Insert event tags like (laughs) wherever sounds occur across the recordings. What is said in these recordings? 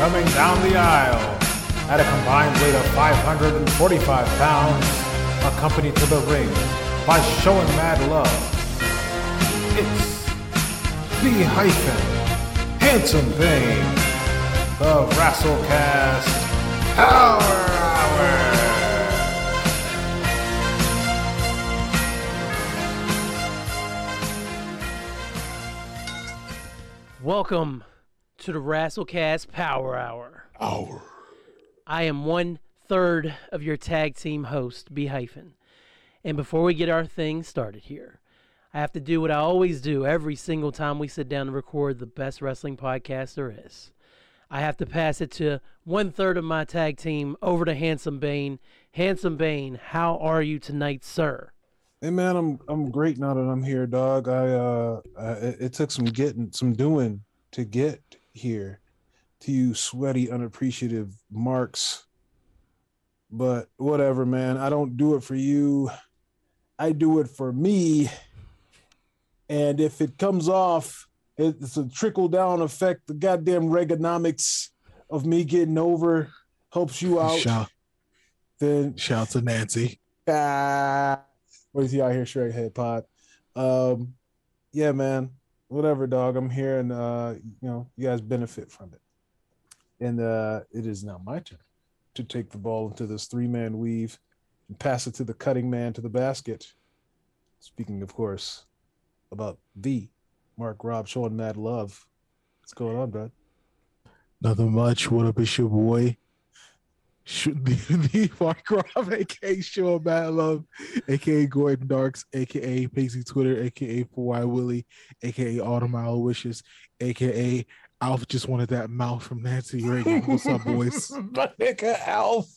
coming down the aisle at a combined weight of 545 pounds, accompanied to the ring by showing mad love. It's the hyphen Handsome Bane, the Wrestlecast Power Hour. Welcome to the Wrestlecast Power Hour. Hour. I am one third of your tag team host, B hyphen. And before we get our thing started here, I have to do what I always do every single time we sit down to record the best wrestling podcast there is. I have to pass it to one third of my tag team over to Handsome Bane. Handsome Bane, how are you tonight, sir? Hey man, I'm I'm great now that I'm here, dog. I uh, it, it took some getting, some doing to get here to you sweaty, unappreciative marks. But whatever, man. I don't do it for you. I do it for me. And if it comes off, it's a trickle down effect. The goddamn Reaganomics of me getting over helps you out. Shout, Then shout to Nancy. ah, what is he out here straight head pod? Um, yeah, man. Whatever, dog. I'm here, and uh, you know, you guys benefit from it. And uh, it is now my turn to take the ball into this three man weave and pass it to the cutting man to the basket. Speaking, of course, about the Mark Rob showing mad love. What's going on, bud? Nothing much. What up, it's your boy? Should (laughs) the, the Mark Rob, aka Sean Bad Love, aka Gordon Darks, aka Pixie Twitter, aka 4Y Willie, aka All the Mile Wishes, aka Alf just wanted that mouth from Nancy Reagan. What's up, boys? (laughs) My nigga Alf.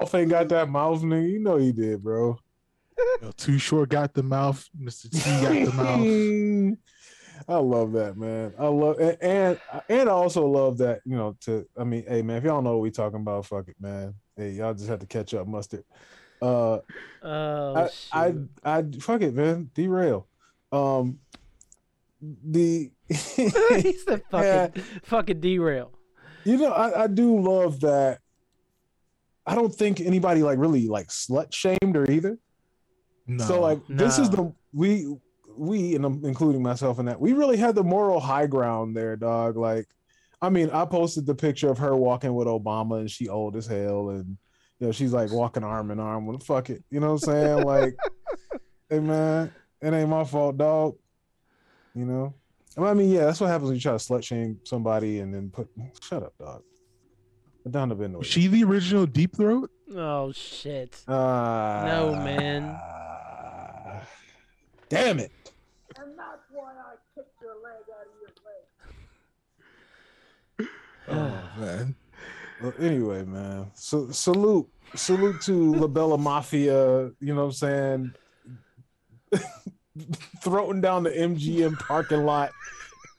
Alf ain't got that mouth, nigga. You know he did, bro. You know, Too short got the mouth. Mr. T got the (laughs) mouth. I love that, man. I love and, and and I also love that, you know, to I mean, hey man, if y'all know what we talking about, fuck it, man. Hey, y'all just have to catch up, mustard. Uh Oh, I, I shoot. I fuck it, man. Derail. Um the he's the fucking, fucking derail. You know, I, I do love that. I don't think anybody like really like slut shamed her either. No. So like this is the we we and I'm including myself in that. We really had the moral high ground there, dog. Like, I mean, I posted the picture of her walking with Obama and she old as hell and you know she's like walking arm in arm with fuck it. You know what I'm saying? Like, (laughs) hey man, it ain't my fault, dog. You know? I mean, yeah, that's what happens when you try to slut shame somebody and then put shut up, dog. Put down the bin. Was she the original Deep Throat? Oh shit. Uh, No, man. Damn it. Oh (sighs) man. Well, anyway, man. So salute, salute to Labella Mafia. You know what I'm saying? (laughs) Throwing down the MGM parking lot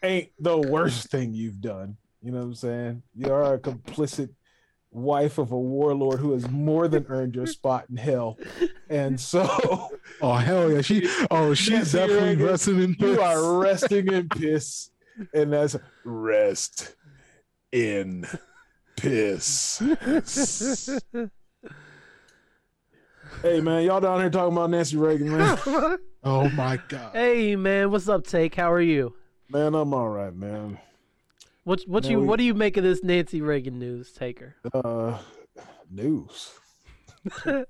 ain't the worst thing you've done. You know what I'm saying? You are a complicit wife of a warlord who has more than earned your spot in hell. And so (laughs) Oh hell yeah. She oh she's definitely resting in piss. you are resting in piss. And that's rest in piss. Hey man, y'all down here talking about Nancy Reagan, man. (laughs) Oh my god. hey man, what's up, Take? How are you? man, I'm all right, man. What what Man, you we- what do you make of this Nancy Reagan news, Taker? Uh, news. (laughs) Oh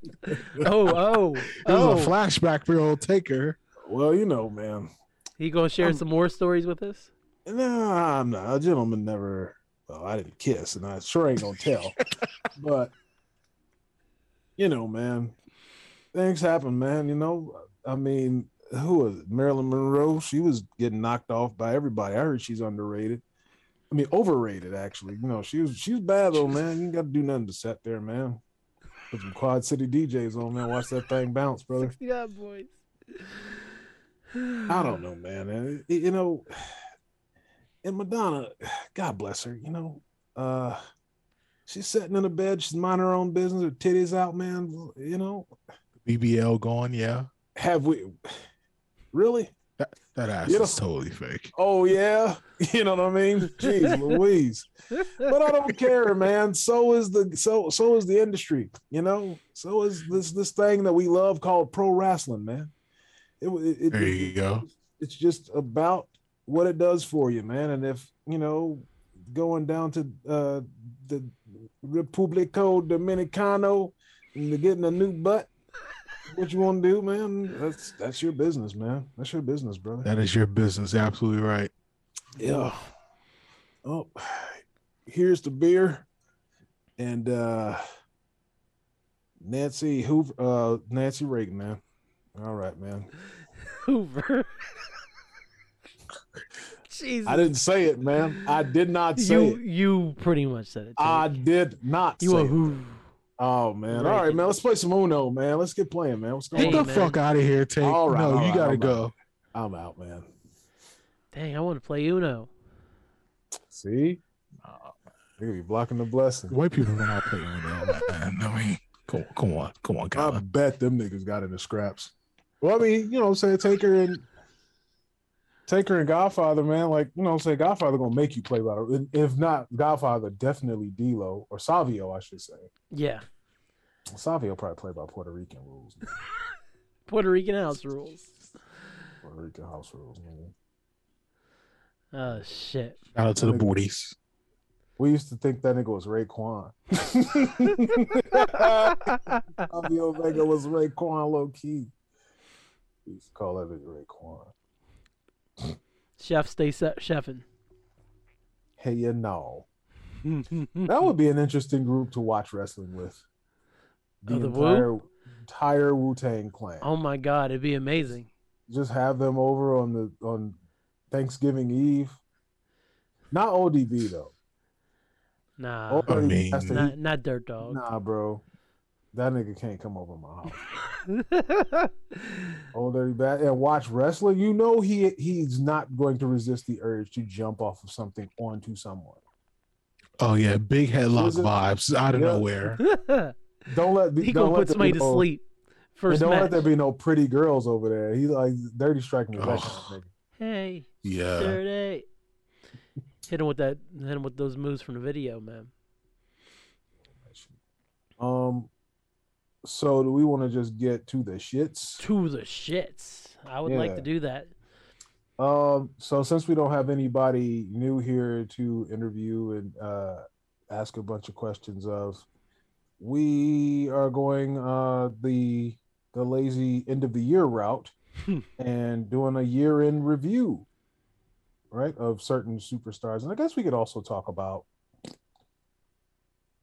oh It oh! was a flashback for old Taker. Well, you know, man. he gonna share Um, some more stories with us? Nah, I'm not. A gentleman never. Well, I didn't kiss, and I sure ain't gonna tell. (laughs) but you know, man, things happen, man. You know, I mean, who was it? Marilyn Monroe? She was getting knocked off by everybody. I heard she's underrated. I mean, overrated actually. You know, she was she was bad though, man. You ain't got to do nothing to set there, man. Put some Quad City DJs on, man. Watch that thing bounce, brother. Yeah, boys. I don't know, man. It- you know, and Madonna, (sighs) God bless her, you know, uh, she's sitting in the bed, she's minding her own business, her titties out, man. You know, BBL gone, yeah. have we really? That that ass You know- is totally fake. Oh yeah, (laughs) you know what I mean? Jeez, (laughs) Louise. But I don't care, man. So is the so so is the industry. You know, so is this this thing that we love called pro wrestling, man. It, it, it- There you go. It's just about what it does for you, man. And if you know, going down to uh, the Republico Dominicano and getting a new butt, what you want to do, man? That's that's your business, man. That's your business, brother. That is your business. Absolutely right. Yeah. Oh, here's the beer. And uh Nancy Hoover uh Nancy Reagan, man. All right, man. (laughs) Hoover. Jesus. I didn't say it, man. I did not say you it. you pretty much said it. I Jake. did not you say a it. Oh man. All Reagan. man. Let's play some Uno, man. Let's get playing, man. What's going Hey, Get on? the man. fuck out of here, Take. All right, no, all you gotta I'm go. I'm out, man. Dang, I want to play Uno. See? They're gonna be blocking the blessing. White people don't know play Uno, man. I mean, come, come on, come on, I bet them niggas got into scraps. Well, I mean, you know, what I'm say Taker and Taker and Godfather, man. Like, you know, I say Godfather gonna make you play by. If not Godfather, definitely D'Lo or Savio, I should say. Yeah. Savio probably play by Puerto Rican rules. (laughs) Puerto Rican house rules. Puerto Rican house rules, man. Oh shit. Shout out to the booties. We used to think that nigga was Raekwon. (laughs) Savio Vega was Raekwon low key. We used to call that nigga Raekwon. Chef, stay se- chefing. Hey, you know. That would be an interesting group to watch wrestling with. The, Oh, the Wu? entire entire Wu Tang clan. oh my god, it'd be amazing. Just have them over on the on Thanksgiving Eve. Not ODB though. Nah, I mean- not not Dirt Dog. nah, bro. That nigga can't come over my house. (laughs) Oh, dirty bad and watch wrestling. You know he he's not going to resist the urge to jump off of something onto someone. Oh yeah, big headlock Is it- vibes out of Yeah. nowhere. (laughs) Don't let he don't gonna let put there somebody to no- sleep. And First don't match. let there be no pretty girls over there. He like dirty striking was that kind of Oh. nigga. hey, Yeah. dirty. Hit him with that. Hit him with those moves from the video, man. Um, so do we want to just get to the shits? To the shits. I would like to do that. Um, so since we don't have anybody new here to interview and uh, ask a bunch of questions of, we are going uh the the lazy end of the year route (laughs) and doing a year in review, right, of certain superstars, and I guess we could also talk about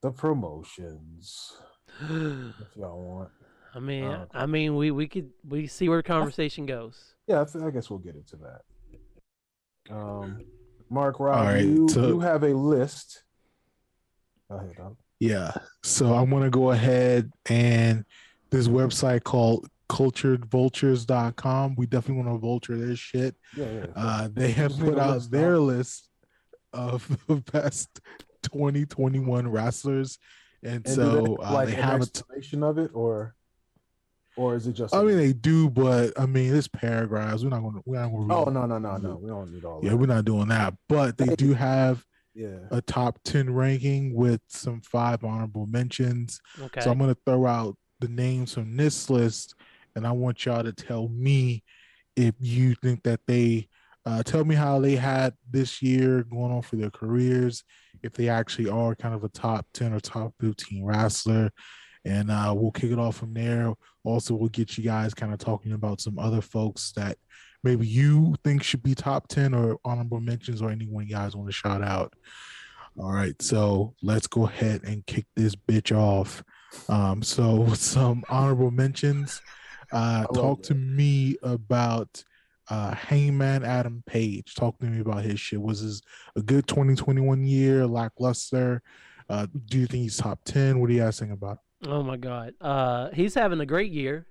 the promotions if y'all want. I mean, okay. I mean, we we could we see where the conversation goes. Yeah, I, I guess we'll get into that. Um, Mark, Rob, All right, you so- you have a list. Go ahead, Dom. Yeah. So I'm gonna go ahead and this website called culturedvultures.com. We definitely want to vulture their shit. Yeah, yeah. Uh, they have put out list, their huh? list of the (laughs) best 2021 wrestlers, and, And so they, uh, like they an have a. T- explanation of it, or or is it just? I mean, they do, but I mean, it's paragraphs. We're not gonna. We're not gonna. oh read- no no no no, we don't need all Yeah, that. we're not doing that. But they do have Yeah, a top 10 ranking with some five honorable mentions. Okay. So I'm going to throw out the names from this list, and I want y'all to tell me if you think that they uh, tell me how they had this year going on for their careers, if they actually are kind of a top 10 or top 15 wrestler. And uh, we'll kick it off from there. Also, we'll get you guys kind of talking about some other folks that maybe you think should be top 10 or honorable mentions or anyone you guys want to shout out. All right, so let's go ahead and kick this bitch off. Um, so (laughs) some honorable mentions. Uh, talk that. to me about uh, Hangman Adam Page. Talk to me about his shit. Was this a good 2021 year, lackluster? Uh, do you think he's top 10? What are you guys think about? Oh my God. Uh, he's having a great year.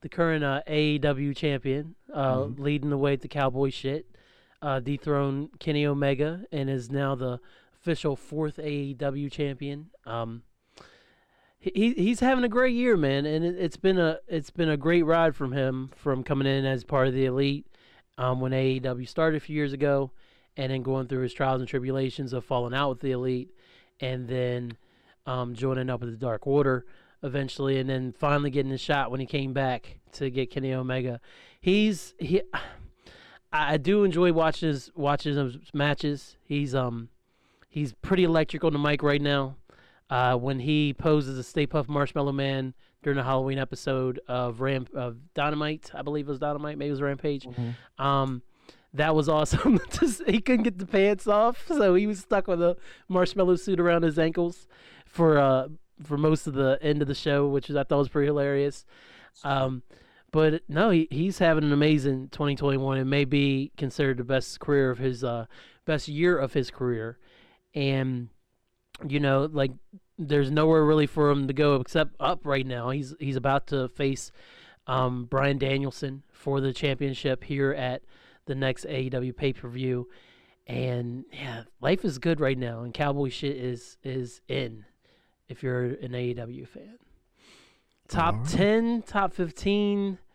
The current uh, AEW champion, uh, Mhm. leading the way at the Cowboy shit, uh, dethroned Kenny Omega and is now the official fourth AEW champion. Um, he he- he's having a great year, man, and it, it's been a it's been a great ride from him from coming in as part of the elite, um, when AEW started a few years ago, and then going through his trials and tribulations of falling out with the Elite, and then um, joining up with the Dark Order eventually, and then finally getting a shot when he came back to get Kenny Omega. He's he. I do enjoy watching his watching his matches. He's um he's pretty electric on the mic right now. Uh, when he poses a Stay Puft Marshmallow Man during the Halloween episode of Ram of Dynamite, I believe it was Dynamite, maybe it was Rampage. Mhm. Um, that was awesome. (laughs) He couldn't get the pants off, so he was stuck with a marshmallow suit around his ankles for uh for most of the end of the show, which I thought was pretty hilarious. Um, but no, he, he's having an amazing 2021. It may be considered the best career of his uh best year of his career, and you know like there's nowhere really for him to go except up right now. He's he's about to face um, Bryan Danielson for the championship here at the next AEW pay per view, and yeah, life is good right now, and cowboy shit is is in if you're an AEW fan. Top Alright. ten, top fifteen. (sighs)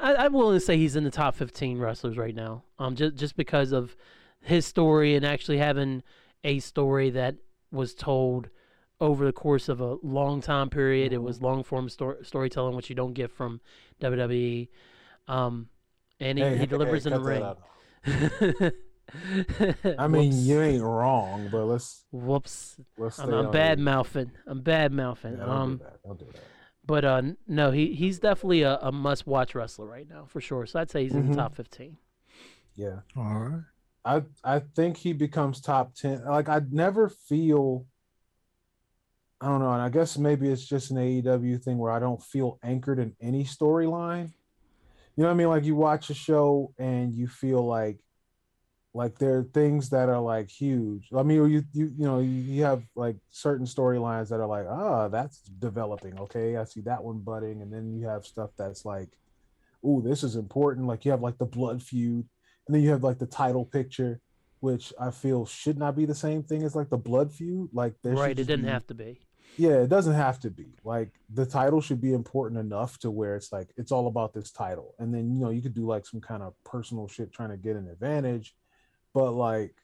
I, I'm willing to say he's in the top 15 wrestlers right now. Um, just just because of his story and actually having a story that was told over the course of a long time period. It was long form stor- storytelling, which you don't get from WWE. Um, and he, Hey, he delivers hey, in the ring. (laughs) I mean, Whoops. you ain't wrong, but let's Whoops. let's. I'm, I'm bad the- mouthing. I'm bad mouthing. Yeah, don't um, do that. Don't do that. but uh, no, he he's definitely a, a must watch wrestler right now for sure. So I'd say he's in the Mhm. top 15. Yeah. All right. I I think he becomes top ten. Like I never feel. I don't know, and I guess maybe it's just an AEW thing where I don't feel anchored in any storyline. You know what I mean? Like you watch a show and you feel like, like there are things that are like huge. I mean, you you you know you, have like certain storylines that are like, ah, that's developing. Okay, I see that one budding, and then you have stuff that's like, ooh, this is important. Like you have like the blood feud, and then you have like the title picture, which I feel should not be the same thing as like the blood feud. Like there Right. It didn't be- have to be. yeah, it doesn't have to be. Like the title should be important enough to where it's like it's all about this title. And then you know, you could do like some kind of personal shit trying to get an advantage. But like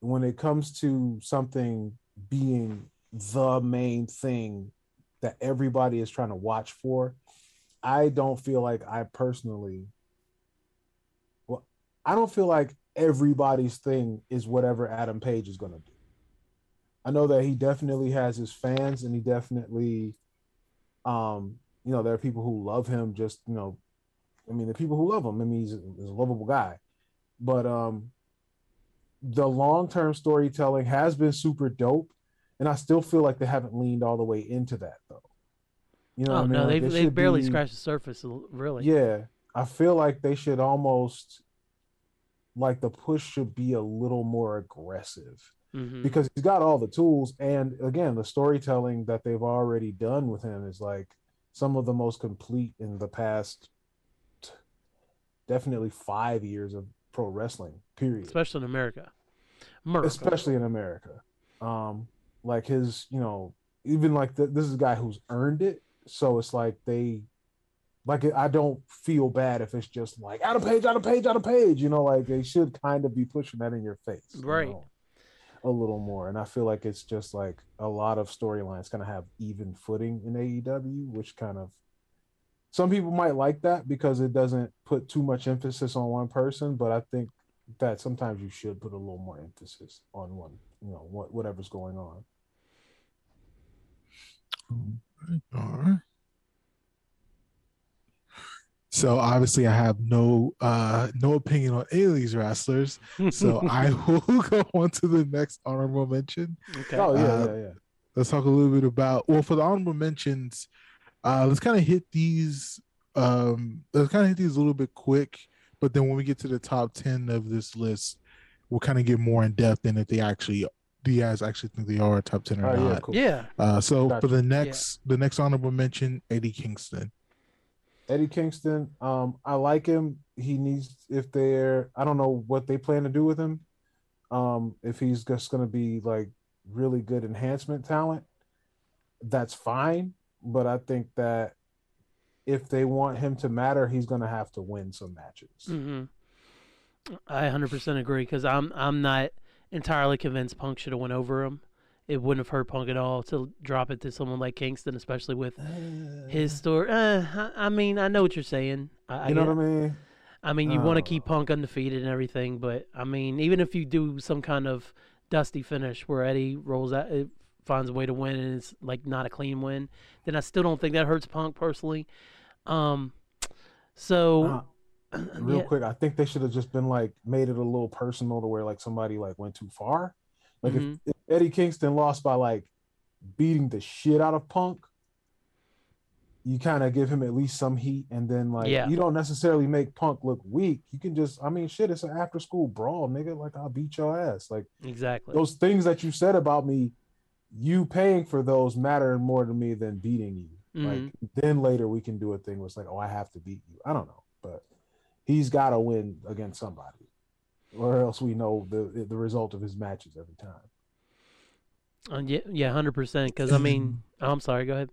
when it comes to something being the main thing that everybody is trying to watch for, I don't feel like I personally I don't feel like everybody's thing is whatever Adam Page is gonna do. I know that he definitely has his fans and he definitely um you know there are people who love him just you know I mean the people who love him I mean he's a, he's a lovable guy but um the long-term storytelling has been super dope and I still feel like they haven't leaned all the way into that though you know oh I mean no, Like, they've they they've barely be- scratched the surface. Really. yeah, I feel like they should almost like the push should be a little more aggressive Mhm. because he's got all the tools and again the storytelling that they've already done with him is like some of the most complete in the past t- definitely 5 years of pro wrestling period especially in America. America. especially in America. Um, like his, you know, even like the, this is a guy who's earned it. So it's like they, like I don't feel bad if it's just like Adam Page, out of page, Adam Page. You know, like they should kind of be pushing that in your face, you Right. know, a little more. And I feel like it's just like a lot of storylines kind of have even footing in AEW, which kind of some people might like that because it doesn't put too much emphasis on one person, but I think that sometimes you should put a little more emphasis on one, you know, what whatever's going on. All right. So obviously, I have no uh no opinion on any of these wrestlers. So (laughs) I will go on to the next honorable mention. okay. Oh yeah, Uh, yeah, yeah. Let's talk a little bit about well for the honorable mentions. Uh, let's kind of hit these. Um, let's kind of hit these a little bit quick, but then when we get to the top ten of this list, we'll kind of get more in depth in if they actually, do you guys actually think they are a top ten or Oh yeah, not? cool. yeah. Uh, so Gotcha. for the next, the next honorable mention, Eddie Kingston. Eddie Kingston, um, I like him. He needs if they're I don't know what they plan to do with him. Um, if he's just gonna be like really good enhancement talent, that's fine. But I think that if they want him to matter, he's gonna have to win some matches. hmm I 100% agree because I'm I'm not entirely convinced Punk should have went over him. It wouldn't have hurt Punk at all to drop it to someone like Kingston, especially with (sighs) his story. Uh, I, I mean, I know what you're saying. I, you know what I mean? I mean, you want to keep Oh. Punk undefeated and everything, but I mean, even if you do some kind of dusty finish where Eddie rolls out, it finds a way to win, and it's like not a clean win, then I still don't think that hurts Punk personally. Um, so Uh, (clears throat) real yeah, quick, I think they should have just been like made it a little personal to where like somebody like went too far. Like Mhm. if, if Eddie Kingston lost by like beating the shit out of Punk, you kind of give him at least some heat, and then like Yeah. you don't necessarily make Punk look weak. You can just, I mean, shit, it's an after school brawl, nigga. Like I'll beat your ass. Like exactly. those things that you said about me, you paying for those matter more to me than beating you. Like Mhm. then later we can do a thing where it's like, oh, I have to beat you. I don't know, but he's got to win against somebody, or else we know the the result of his matches every time. Uh, yeah, yeah, hundred percent. Because I mean, (clears throat) oh, I'm sorry. Go ahead.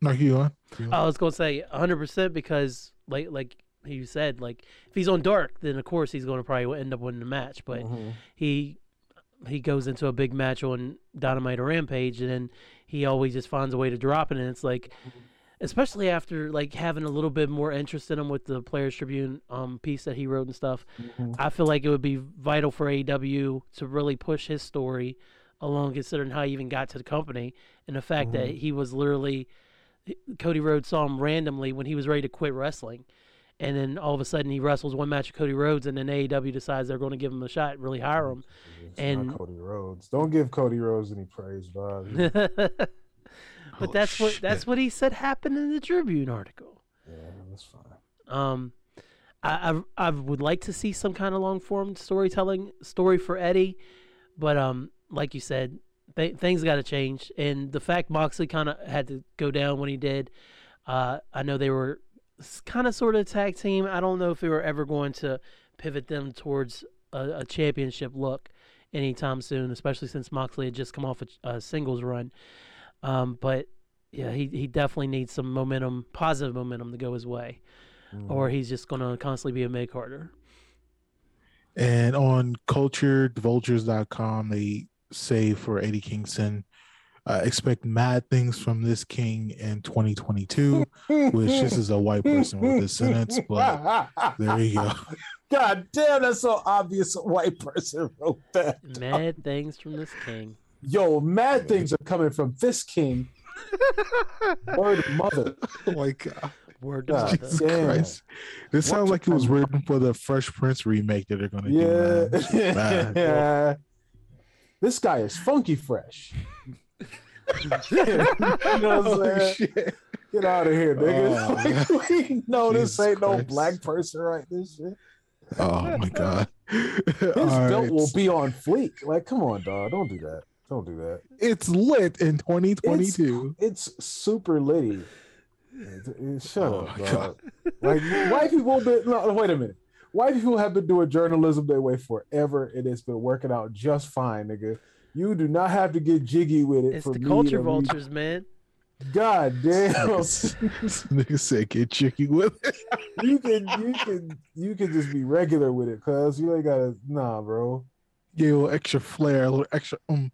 No, you on? You on? I was gonna say hundred percent because, like, like you said, like if he's on dark, then of course he's gonna probably end up winning the match. But Mhm. he he goes into a big match on Dynamite or Rampage, and then he always just finds a way to drop it. And it's like, especially after like having a little bit more interest in him with the Players Tribune um piece that he wrote and stuff. Mhm. I feel like it would be vital for AEW to really push his story along, considering how he even got to the company and the fact that he was literally Cody Rhodes saw him randomly when he was ready to quit wrestling, and then all of a sudden he wrestles one match with Cody Rhodes, and then AEW decides they're going to give him a shot, really hire him. It's And- Cody Rhodes. Don't give Cody Rhodes any praise, dog. (laughs) but Oh, that's what that's what he said happened in the Tribune article. yeah, that's fine. Um, I, I I would like to see some kind of long form storytelling story for Eddie, but um, like you said, th- things got to change, and the fact Moxley kind of had to go down when he did, uh, I know they were kind of sort of a tag team. I don't know if they were ever going to pivot them towards a, a championship look anytime soon, especially since Moxley had just come off a, a singles run. Um, but yeah, he he definitely needs some momentum, positive momentum to go his way Mm-hmm. or he's just going to constantly be a mid carder. And on culturedvultures.com, they say for Eddie Kingston, uh, expect mad things from this king in 2022, which this is a white person with this sentence, but there you go. (laughs) God damn, that's so obvious. A white person wrote that. Mad things from this king. Yo, mad things are coming from this king. (laughs) Word of mother. Oh my God. Word to God mother. Jesus damn. Christ. This sounds like it was written for the Fresh Prince remake that they're going to do. Man. It's bad. yeah. (laughs) This guy is funky fresh. you know what I'm saying? shit. Get out of here, nigga. Oh, (laughs) like, we know this Jesus ain't no black person right this shit. Oh my God. (laughs) His All belt right. will be on fleek. Like, come on, dog. Don't do that. Don't do that. It's lit in 2022. It's super litty. It- (sighs) it- Shut Oh up, dog. Like white people been no, wait a minute. White people have been doing journalism their way forever, and it's been working out just fine, nigga. You do not have to get jiggy with it. It's for the me culture to read- vultures, man. God damn. (laughs) Nigga said get chicky with it. you can you can you can just be regular with it, cuz you ain't gotta nah, bro. Get a little extra flair, a little extra um.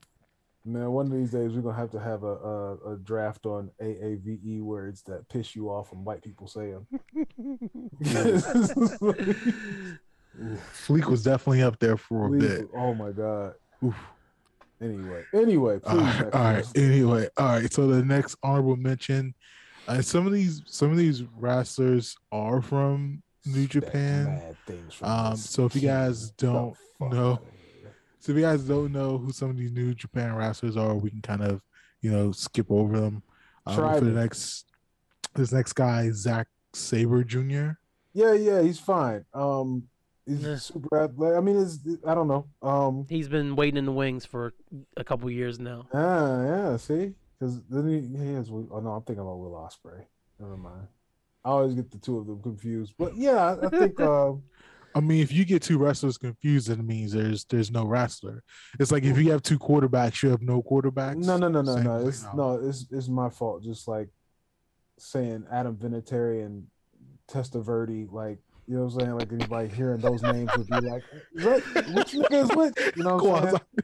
Man, one of these days we're gonna have to have a, a, a draft on AAVE E words that piss you off when white people say them. Fleek was definitely up there for a Please- bit. Oh my god. Oof. Anyway, anyway, please. all right. All right. Anyway, all right. So the next honorable mention, uh, some of these some of these wrestlers are from New Japan. mad things from Um, so if you guys don't know-. So if you guys don't know who some of these New Japan wrestlers are, we can kind of you know skip over them. Um, Try for the next this next guy, Zack Sabre Jr. Yeah, yeah, he's fine. Um, he's Yeah. super athletic. I mean, it's I don't know. Um, He's been waiting in the wings for a couple years now. ah, yeah. See, because then he, he has. Will- Oh no, I'm thinking about Will Ospreay. Never mind. I always get the two of them confused. But yeah, I, I think. (laughs) Uh, I mean, if you get two wrestlers confused, it means there's there's no wrestler. It's like if you have two quarterbacks, you have no quarterbacks. no, no, no, no, Same no. thing, It's no, it's it's my fault. Just like saying Adam Vinatieri and Testaverde, like you know what I'm saying? Like anybody hearing those names would be like, what? Which nigga is what? You know what I'm saying? (laughs)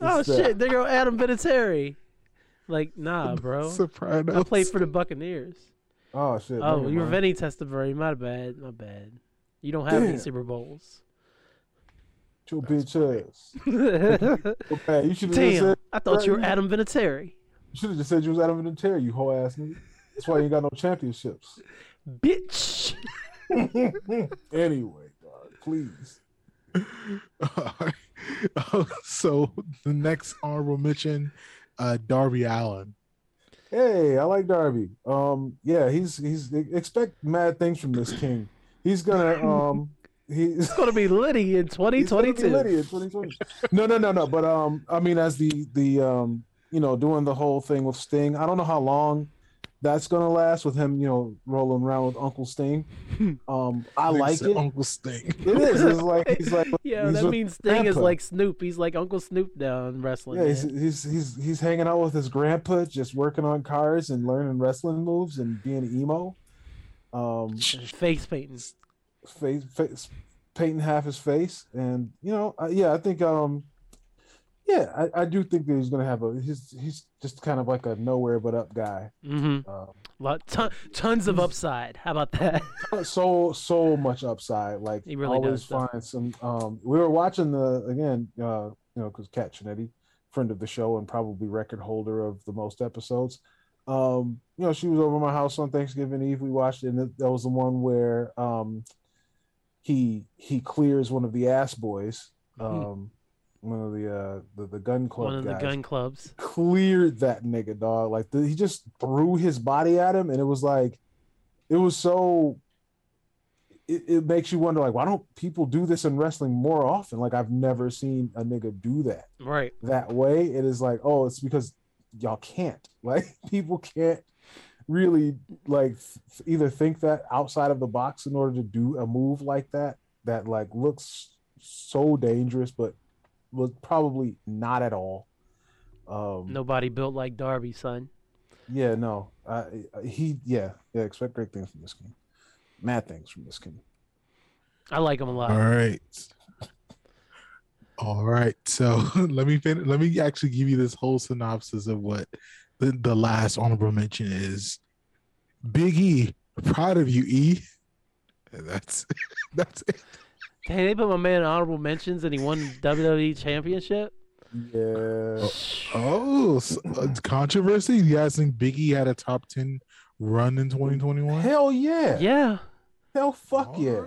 Oh It's that. shit, there go Adam Vinatieri. Like, nah, (laughs) bro. Sopranos. I played for the Buccaneers. Oh shit. Oh, never you were mind. Vinny Testaverde. My bad. My bad. You don't have any Super Bowls. Your bitch ass. Okay, you should have Damn, said I thought you were Adam Vinatieri. you should have just said you was Adam Vinatieri, you whole ass nigga. That's why you ain't got no championships. Bitch. (laughs) anyway, dog, please. (laughs) so the next honorable mention, uh, Darby Allin. Hey, I like Darby. Um, yeah, he's he's expect mad things from this king. He's gonna (laughs) um he's (laughs) gonna be Liddy in He's gonna be 2022. Liddy in 2020. No, no, no, no. But um, I mean, as the the um, you know, doing the whole thing with Sting. I don't know how long that's gonna last with him. You know, rolling around with Uncle Sting. (laughs) Um, I like it. Uncle Sting. It is. It's like he's like Yeah, he's that means Sting is like Snoop. He's like Uncle Snoop down wrestling. Yeah, he's, he's he's he's hanging out with his grandpa, just working on cars and learning wrestling moves and being emo. Um, face painting. face, face painting half his face, and you know, uh, yeah, I think, um, yeah, I, I do think that he's gonna have a. He's he's just kind of like a nowhere but up guy. Mm-hmm. Um, Lot, ton, tons of upside. How about that? (laughs) so so much upside. Like He really always does, find some. Um, we were watching the again, uh, you know, because Kat Chinetti, friend of the show and probably record holder of the most episodes. Um, you know, she was over my house on Thanksgiving Eve. We watched it, and that- was the one where um, he he clears one of the ass boys, um, one of the uh the, the Gunn Club Mm-hmm. One of the Gunn Clubs. cleared that nigga dog like the, he just threw his body at him and it was like it was so it, it makes you wonder like why don't people do this in wrestling more often like i've never seen a nigga do that Right. that way it is like oh it's because y'all can't (laughs) like people can't really like th- either think that outside of the box in order to do a move like that that like looks so dangerous but was probably not at all um Nobody built like Darby, son. yeah, no. Uh, he, yeah, yeah. Expect great things from this game. Mad things from this game. I like him a lot. All right. All right. So (laughs) let me fin- let me actually give you this whole synopsis of what the, the last honorable mention is. Big E, proud of you, E. And that's (laughs) that's it. Hey, they put my man honorable mentions and he won WWE Championship. Yeah. Oh, s- uh, controversy. You guys think Big E had a top ten run in 2021? Hell yeah. Yeah. Hell fuck yeah.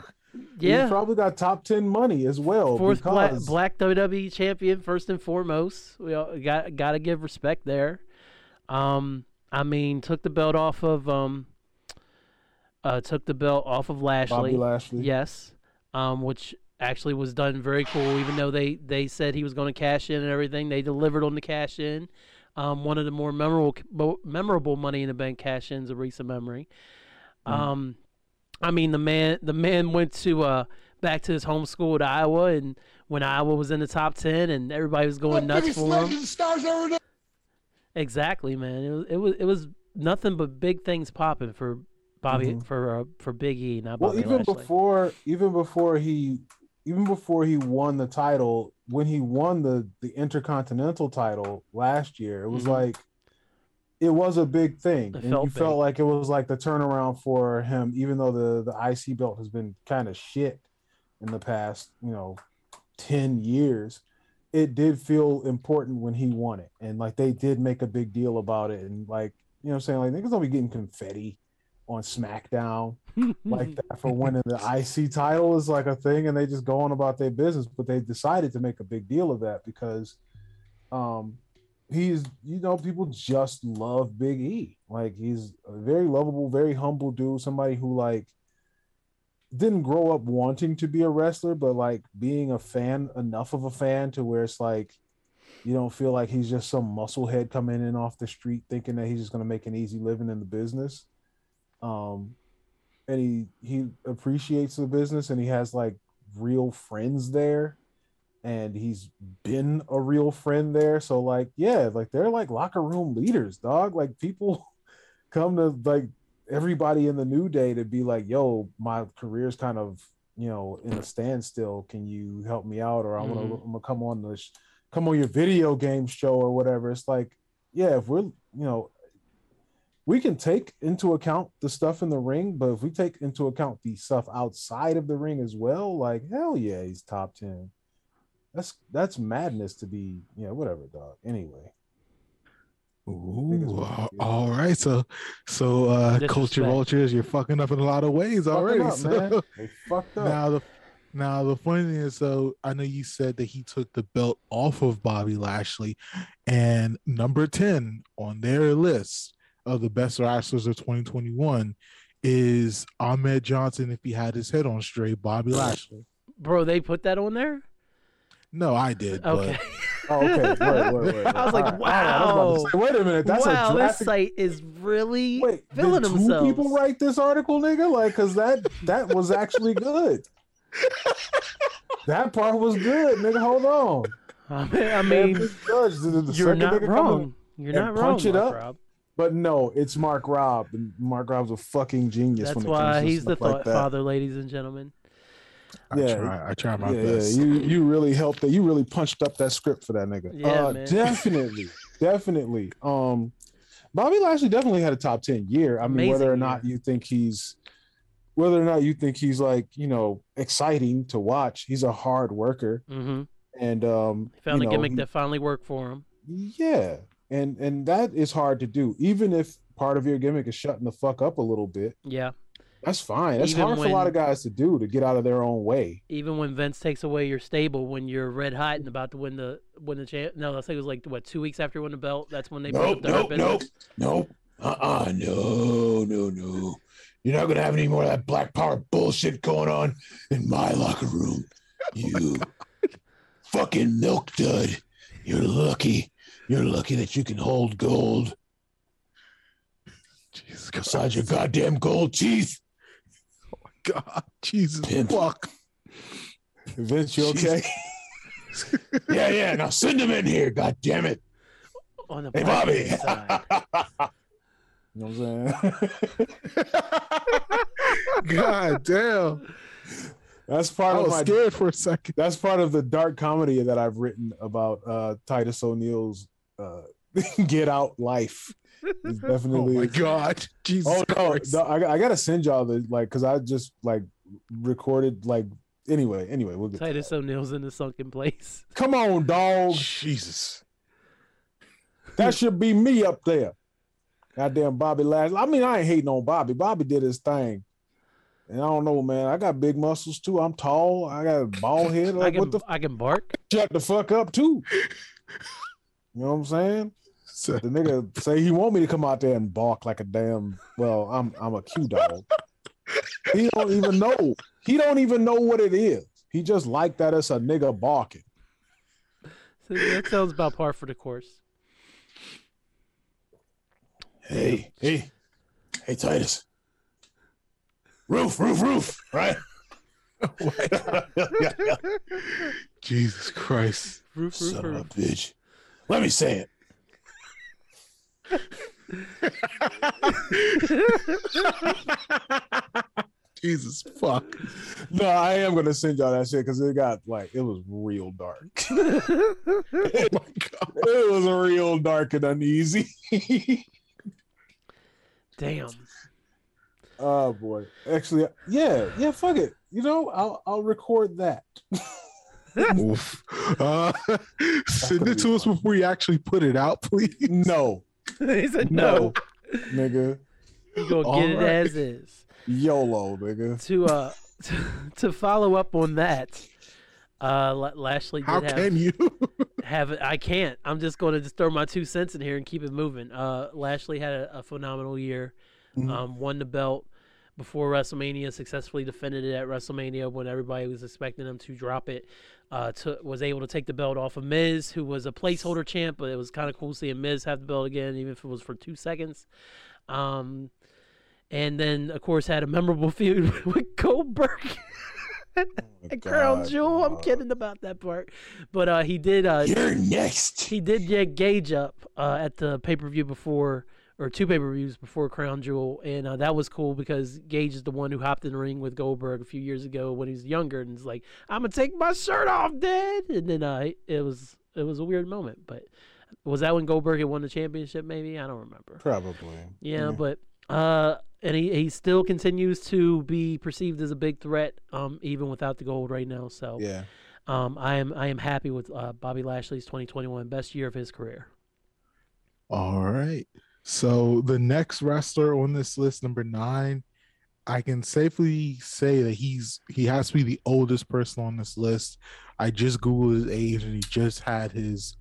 Yeah. He probably got top ten money as well. Fourth black, because black WWE champion, first and foremost. We all got got to give respect there. Um, I mean, took the belt off of um, uh, took the belt off of Lashley. Bobby Lashley. Yes, um, which actually was done very cool. Even though they they said he was going to cash in and everything, they delivered on the cash in. Um, one of the more memorable memorable Money in the Bank cash ins of recent memory. Mhm. Um, I mean the man the man went to uh back to his home school at Iowa, and when Iowa was in the top ten, and everybody was going nuts for him. Exactly, man. It was it was it was nothing but big things popping for Bobby Mhm. for uh, for Big E, not Well, Bobby even Lashley. before, even before he, even before he won the title, when he won the the Intercontinental title last year, it was Mhm. like, it was a big thing, It and felt you felt big. like it was like the turnaround for him. Even though the the IC belt has been kind of shit in the past, you know, ten years, it did feel important when he won it, and like they did make a big deal about it, and like you know, what I'm saying like niggas don't be getting confetti on SmackDown (laughs) like that for winning the IC title is like a thing, and they just go on about their business. But they decided to make a big deal of that because, um, he's you know people just love Big E. Like he's a very lovable, very humble dude. Somebody who like didn't grow up wanting to be a wrestler, but like being a fan enough of a fan to where it's like you don't feel like he's just some musclehead coming in off the street thinking that he's just going to make an easy living in the business. Um, and he he appreciates the business and he has like real friends there and he's been a real friend there so like yeah like they're like locker room leaders dog like people (laughs) come to like everybody in the new day to be like, yo, my career's kind of you know in a standstill. Can you help me out? Or I want to. I'm gonna come on the sh- come on your video game show or whatever. It's like, yeah, if we're you know we can take into account the stuff in the ring, but if we take into account the stuff outside of the ring as well, like hell yeah, he's top 10. That's that's madness to be, yeah, whatever, dog. Anyway. think Ooh, all- all right. So, so uh, culture vultures, you're fucking up in a lot of ways Fucking already. up, so- man. (laughs) They fucked up. now the now the funny thing is though i know you said that he took the belt off of bobby lashley and number 10 on their list of the best wrestlers of 2021 is ahmed johnson if he had his head on straight bobby lashley Bro, they put that on there? No i did Okay. Oh, okay. Wait, wait, wait. (laughs) I was like, All right, all right. Was say, wait a minute. That's wow, a this site is really Wait, filling did two themselves. people write this article, nigga? Like, cause that that was actually good. (laughs) that part was good, nigga. Hold on. I mean, I mean judge, the, the you're not nigga wrong. You're not wrong, punch it Mark up. Rob. But no, it's Mark Rob, Mark Rob's a fucking genius. That's when it why comes to he's the stuff like thought father, ladies and gentlemen. I Yeah. try i try my yeah, best yeah, you you really helped that. You really punched up that script for that nigga. Yeah, uh, man. definitely, (laughs) definitely. Um, Bobby Lashley definitely had a top ten year. I mean, Amazing whether or not year. you think he's, whether or not you think he's like you know exciting to watch, he's a hard worker, Mm-hmm. and um, He found you a know, gimmick he- that finally worked for him. yeah, and and that is hard to do, even if part of your gimmick is shutting the fuck up a little bit. Yeah. That's fine. That's Even hard for a lot of guys to do to get out of their own way. Even when Vince takes away your stable when you're red hot and about to win the win the champ. No, I think it was like what two weeks after you win the belt. That's when they broke up the Hurt Business. nope. Uh-uh, no, no, no. You're not gonna have any more of that black power bullshit going on in my locker room. You (laughs) fucking milk dud. You're lucky. You're lucky that you can hold gold jesus beside your Christ. goddamn gold teeth. God jesus Pimp. fuck Vince, you okay? (laughs) Yeah, yeah. Now send him in here. God damn it. On the Hey, Bobby. side. (laughs) You know what I'm saying? (laughs) god damn That's part i of was my scared for a second that's part of the dark comedy that I've written about uh Titus O'Neil's uh get out life. It's (laughs) oh definitely my god (laughs) jesus Oh no, no, I, I gotta send y'all the like because I just like recorded like anyway, anyway, we'll get to Titus O'Neil's in the sunken place. (laughs) come on, dog. jesus That should be me up there. Goddamn Bobby Lashley. I mean, I ain't hating on Bobby. Bobby did his thing. And I don't know, man. I got big muscles too. I'm tall. I got a bald head. I Like, can what the I can bark. shut the fuck up too. You know what I'm saying? So- The nigga say he want me to come out there and bark like a damn. Well, I'm I'm a Q dog. He don't even know. He don't even know what it is. He just like that it's a nigga barking. So that sounds about par for the course. Hey, hey, hey, Titus. Roof, roof, roof. Right? (laughs) Jesus Christ. Roof, roof, Son of a bitch. Let me say it. (laughs) Jesus fuck. No, I am gonna send y'all that shit because it got like it was real dark. (laughs) Oh my god. it was real dark and uneasy. Damn. oh boy. Actually, yeah, yeah. Fuck it. You know, I'll I'll record that. Oof. Uh, (laughs) send gonna it to us before you actually put it out, please. No, (laughs) he said no, no. nigga. You gonna All get it as is. YOLO, nigga. To uh, (laughs) to, to follow up on that, uh, Lashley did How have can you? (laughs) have it. I can't. I'm just going to just throw my two cents in here and keep it moving. Uh, Lashley had a, a phenomenal year. Mhm. Um, won the belt before WrestleMania. Successfully defended it at WrestleMania when everybody was expecting him to drop it. Uh, to, was able to take the belt off of Miz, who was a placeholder champ, but it was kind of cool seeing Miz have the belt again, even if it was for two seconds. Um, and then of course had a memorable (laughs) feud with Goldberg. And Crown Jewel, I'm kidding about that part, but uh, he did. Uh, You're next. he did get Gage up uh, at the pay per view before, or two pay per views before Crown Jewel, and uh, that was cool because Gage is the one who hopped in the ring with Goldberg a few years ago when he was younger, and was like, "I'm gonna take my shirt off, Dad," and then uh, it was it was a weird moment, but was that when Goldberg had won the championship? Maybe I don't remember. Probably. Yeah, but uh, and he, he still continues to be perceived as a big threat, um, even without the gold right now. So yeah. um, I am I am happy with uh, Bobby Lashley's 2021 best year of his career. All right. So the next wrestler on this list, number nine, I can safely say that he's he has to be the oldest person on this list. I just googled his age and he just had his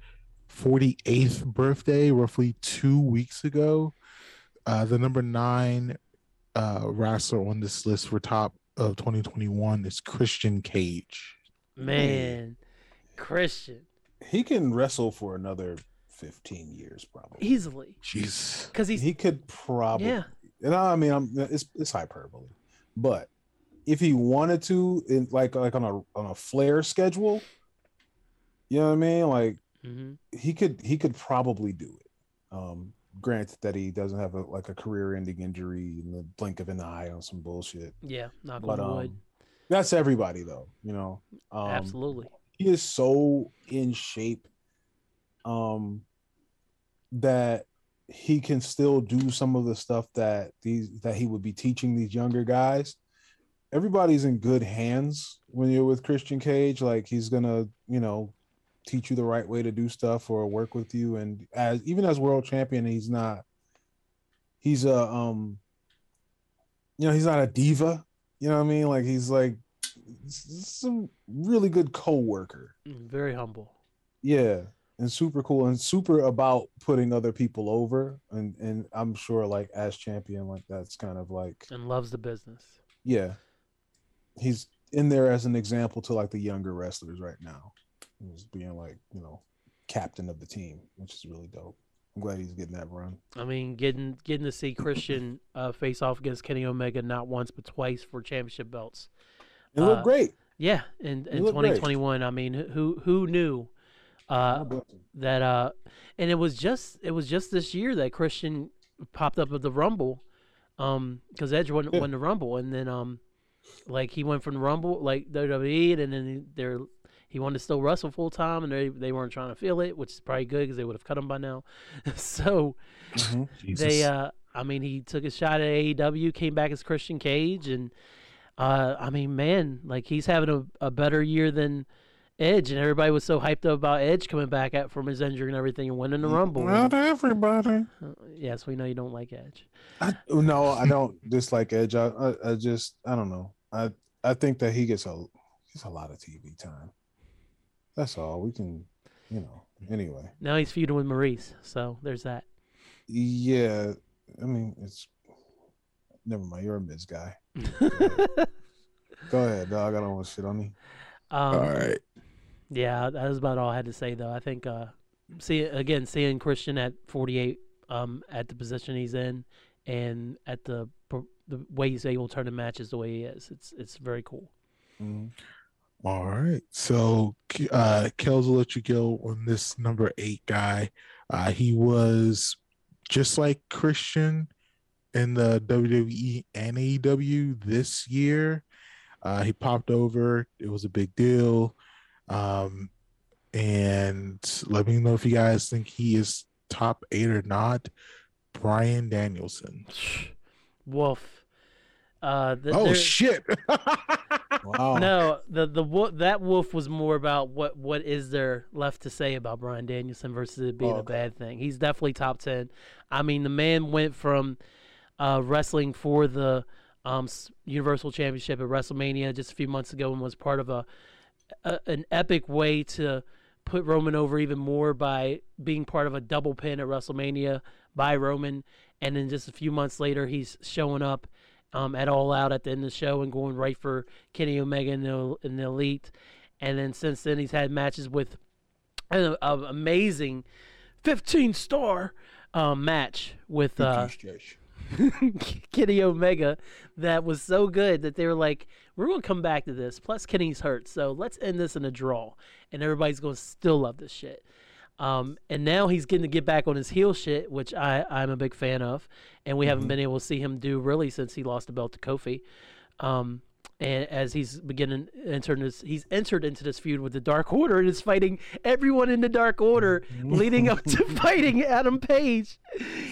48th birthday roughly two weeks ago. Uh, the number nine uh, wrestler on this list for top of 2021 is Christian Cage. Man, Christian He can wrestle for another 15 years, probably. easily Jeez. because he's he could probably. yeah And I mean, I'm it's it's hyperbole, but if he wanted to, in like like on a on a flare schedule, you know what I mean? Like hmm he could he could probably do it. Um, granted that he doesn't have a like a career-ending injury in the blink of an eye on some bullshit. yeah knock But on wood um, that's everybody though, you know. Um, absolutely he is so in shape um that he can still do some of the stuff that these that he would be teaching these younger guys. Everybody's in good hands when you're with christian cage. Like he's gonna you know teach you the right way to do stuff or work with you. And as even as world champion he's not he's a um you know he's not a diva. You know what i mean? Like he's like some really good co-worker. Mm, very humble. Yeah and super cool and super about putting other people over and and i'm sure like as champion like that's kind of like and loves the business yeah he's in there as an example to like the younger wrestlers right now he's being like you know captain of the team which is really dope i'm glad he's getting that run I mean, getting getting to see Christian uh, face off against Kenny Omega not once but twice for championship belts. it looked Uh, great Yeah, in, in looked great. 2021. I mean, who who knew uh, God bless him. that? Uh, and it was just it was just this year that Christian popped up at the Rumble, um, because Edge won, Yeah. won the Rumble, and then um, like he went from the Rumble like WWE, and then they're he wanted to still wrestle full time, and they they weren't trying to feel it, which is probably good because they would have cut him by now. (laughs) so Mhm. they uh I mean he took a shot at AEW, came back as Christian Cage and uh I mean man, like he's having a, a better year than Edge and everybody was so hyped up about Edge coming back at from his injury and everything and winning the Rumble. not everybody Uh, yes, we know you don't like Edge. I, no i don't (laughs) dislike edge I, I i just i don't know i i think that he gets a gets a lot of tv time that's all we can you know anyway Now he's feuding with Maryse, so there's that. Yeah, I mean it's never mind. You're a Miz guy. (laughs) Go ahead, dog. I don't want to shit on you. um, All right. Yeah, that was about all I had to say though. I think uh see again seeing Christian at 48 um at the position he's in and at the the way he's able to turn the matches the way he is. It's it's very cool. Mhm. All right. So uh Kels will let you go on this number eight guy. Uh he was just like Christian in the WWE and AEW this year. Uh he popped over. It was a big deal. Um and let me know if you guys think he is top eight or not. Bryan Danielson. Wolf. Uh th- Oh there- shit. (laughs) Wow. No, the the wo- that wolf was more about what what is there left to say about Bryan Danielson versus it being Oh, a okay. bad thing. He's definitely top ten. I mean, the man went from uh, wrestling for the um, Universal Championship at WrestleMania just a few months ago and was part of a, a an epic way to put Roman over even more by being part of a double pin at WrestleMania by Roman, and then just a few months later he's showing up um, at All Out at the end of the show and going right for Kenny Omega in the, in the Elite. And then since then, he's had matches with an, an amazing 15 star um, match with uh, (laughs) Kenny Omega that was so good that they were like, we're going to come back to this. Plus, Kenny's hurt, so let's end this in a draw, and everybody's going to still love this shit. Um, and now he's getting to get back on his heel shit, which I, I'm a big fan of, and we haven't been able to see him do really since he lost the belt to Kofi. Um, and as he's beginning entering this, he's entered into this feud with the Dark Order and is fighting everyone in the Dark Order, leading up to (laughs) fighting Adam Page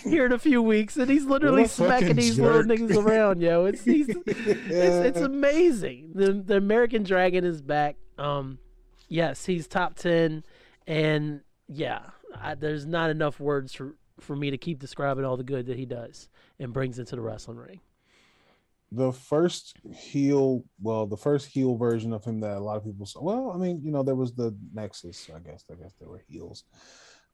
here in a few weeks, and he's literally What a fucking smacking these little jerk. niggas around, yo. It's he's, (laughs) it's, it's amazing. The the American Dragon is back. Um, yes, he's top ten, and yeah, I, there's not enough words for for me to keep describing all the good that he does and brings into the wrestling ring. The first heel, well, the first heel version of him that a lot of people saw. Well, I mean, you know, there was the Nexus. I guess. I guess they were heels.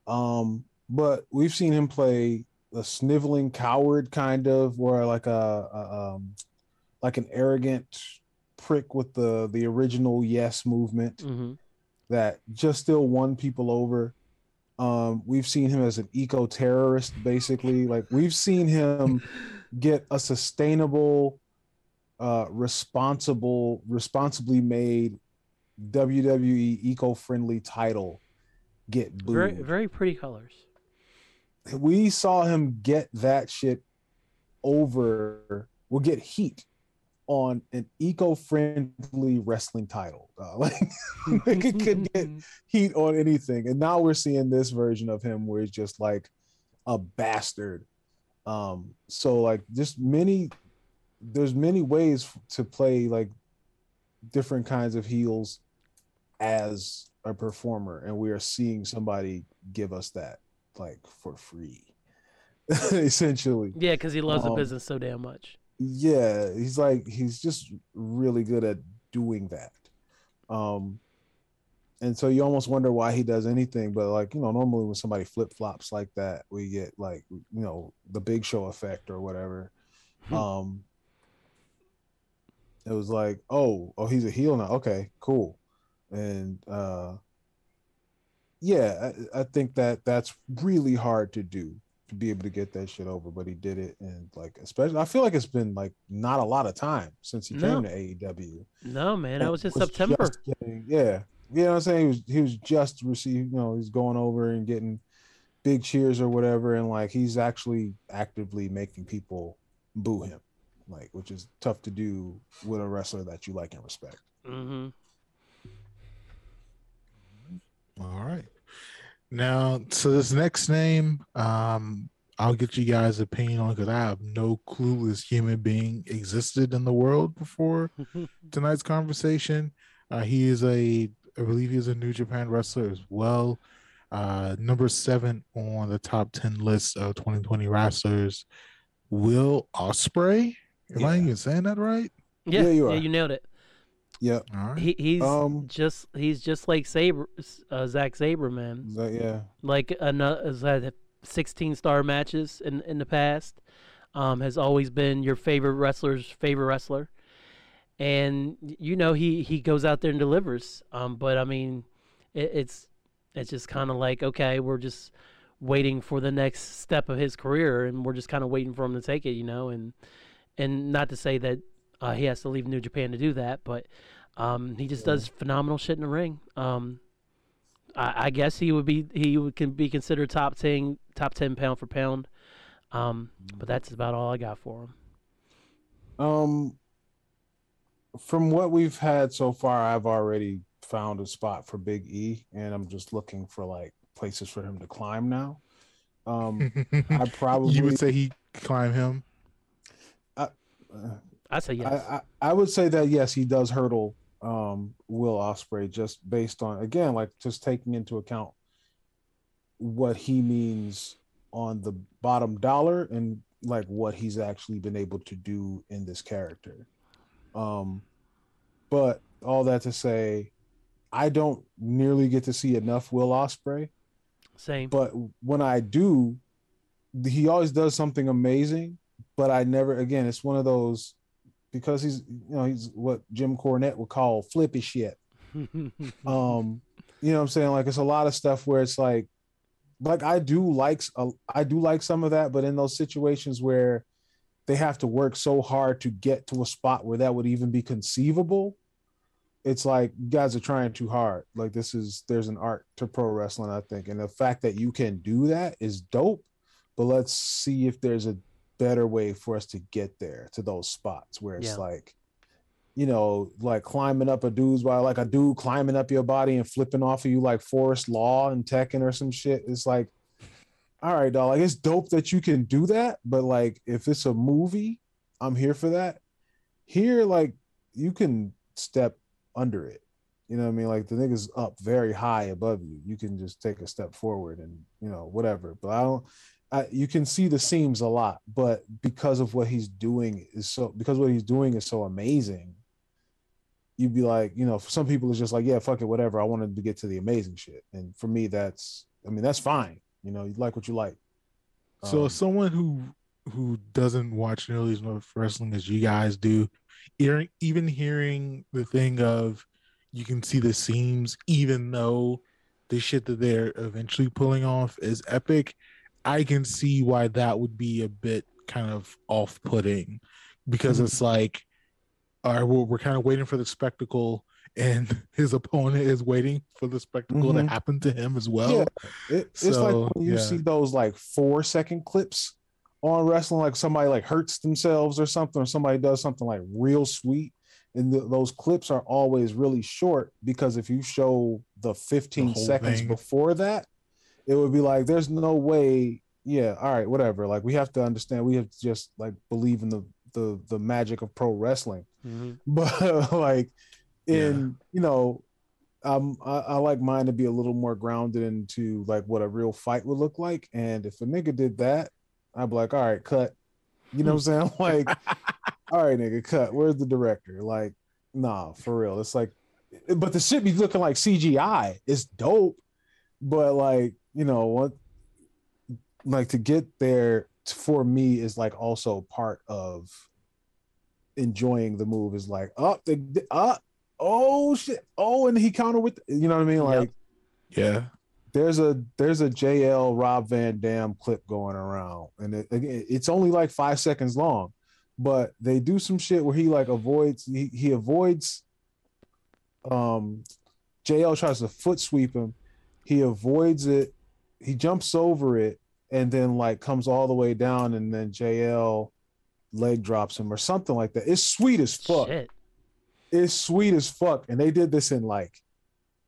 Um, but we've seen him play a sniveling coward, kind of, or like a, a um, like an arrogant prick with the the original Yes movement hmm that just still won people over. Um, we've seen him as an eco terrorist, basically. Like we've seen him (laughs) get a sustainable, uh, responsible, responsibly made WWE eco friendly title get booed. Very very pretty colors. we saw him get that shit over. We'll get heat on an eco-friendly wrestling title. Uh, (laughs) like it could get (laughs) heat on anything. And now we're seeing this version of him where he's just like a bastard. Um, so like just many there's many ways to play like different kinds of heels as a performer, and we are seeing somebody give us that like for free. (laughs) Essentially. Yeah, because he loves the Um, business so damn much. Yeah, he's like he's just really good at doing that. Um and so you almost wonder why he does anything, but like, you know, normally when somebody flip flops like that, we get like, you know, the big show effect or whatever. Hmm. Um it was like, oh, oh, he's a heel now. Okay, cool. And uh yeah, I, I think that that's really hard to do to be able to get that shit over, but he did it, and like especially, I feel like it's been like not a lot of time since he No. came to AEW. No, man, that was Was September. getting- yeah, you know what I'm saying. He was he was just receiving, you know, he's going over and getting big cheers or whatever, and like he's actually actively making people boo him, like which is tough to do with a wrestler that you like and respect. hmm All right. Now, so this next name, um, I'll get you guys' opinion on because I have no clue this human being existed in the world before (laughs) tonight's conversation. Uh, he is a, I believe he is a New Japan wrestler as well. Uh, number seven on the top 10 list of 2020 wrestlers, Will Ospreay. Am I Yeah. even saying that right? Yeah, Yeah, you yeah, you nailed it. Yeah. All right. He, he's Um, just he's just like Sabre, uh, Zack Sabre, man. That- yeah. Like another has had 16 star matches in in the past. Um, has always been your favorite wrestler's favorite wrestler, and you know he he goes out there and delivers. Um, but I mean, it, it's it's just kind of like okay, we're just waiting for the next step of his career, and we're just kind of waiting for him to take it, you know. And and not to say that uh, he has to leave New Japan to do that, but um, he just does phenomenal shit in the ring. Um, I, I guess he would be he would can be considered top ten top ten pound for pound. Um, but that's about all I got for him. Um, from what we've had so far, I've already found a spot for Big E, and I'm just looking for like places for him to climb now. Um, (laughs) I probably you would say he climb him. Uh, I say yes. I, I I would say that yes, he does hurdle um Will Ospreay just based on again like just taking into account what he means on the bottom dollar and like what he's actually been able to do in this character. Um but all that to say I don't nearly get to see enough Will Ospreay Same. but when I do, he always does something amazing. But I never, again, it's one of those because he's, you know, he's what Jim Cornette would call flippy shit. (laughs) Um, you know what I'm saying? Like it's a lot of stuff where it's like, like I do like, uh, I do like some of that, but in those situations where they have to work so hard to get to a spot where that would even be conceivable. It's like you guys are trying too hard. Like this is there's an art to pro wrestling, I think, and the fact that you can do that is dope. But let's see if there's a better way for us to get there to those spots where it's Yeah. like, you know, like climbing up a dude's body, like a dude climbing up your body and flipping off of you like Forest Law and Tekken or some shit. It's like, all right, dog. Like it's dope that you can do that, but like if it's a movie, I'm here for that. Here, like you can step under it. You know what I mean? Like the nigga's up very high above you. You can just take a step forward and you know whatever. But I don't. I, you can see the seams a lot, but because of what he's doing is so because what he's doing is so amazing. You'd be like, you know, for some people it's just like, yeah, fuck it, whatever. I wanted to get to the amazing shit, and for me, that's, I mean, that's fine. You know, you like what you like. So, Um, someone who who doesn't watch nearly as much wrestling as you guys do, hearing, even hearing the thing of you can see the seams, even though the shit that they're eventually pulling off is epic, I can see why that would be a bit kind of off putting because Mhm. it's like, all right, well, we're kind of waiting for the spectacle. And (laughs) his opponent is waiting for the spectacle Mhm. to happen to him as well. Yeah, it, it's so, like when you yeah. see those like four second clips on wrestling, like somebody like hurts themselves or something, or somebody does something like real sweet. And th- those clips are always really short because if you show the 15 whole seconds thing. before that, it would be like, there's no way. Yeah, all right, whatever. Like we have to understand, we have to just like believe in the the the magic of pro wrestling. Mhm. (laughs) but like in you know um I, I like mine to be a little more grounded into like what a real fight would look like. And if a nigga did that i'd be like all right cut. You know what i'm saying? (laughs) Like all right nigga cut. Where's the director? Like nah for real. It's like but the shit be looking like cgi it's dope. But like you know what like to get there for me is like also part of enjoying the move is like up the up oh shit oh and he counter with you know what i mean Yep. like Yeah. there's a there's a jl rob van dam clip going around and it, again, it's only like five seconds long but they do some shit where he like avoids he, he avoids um jl tries to foot sweep him he avoids it he jumps over it and then like comes all the way down and then jl leg drops him or something like that it's sweet as fuck Shit, it's sweet as fuck and they did this in like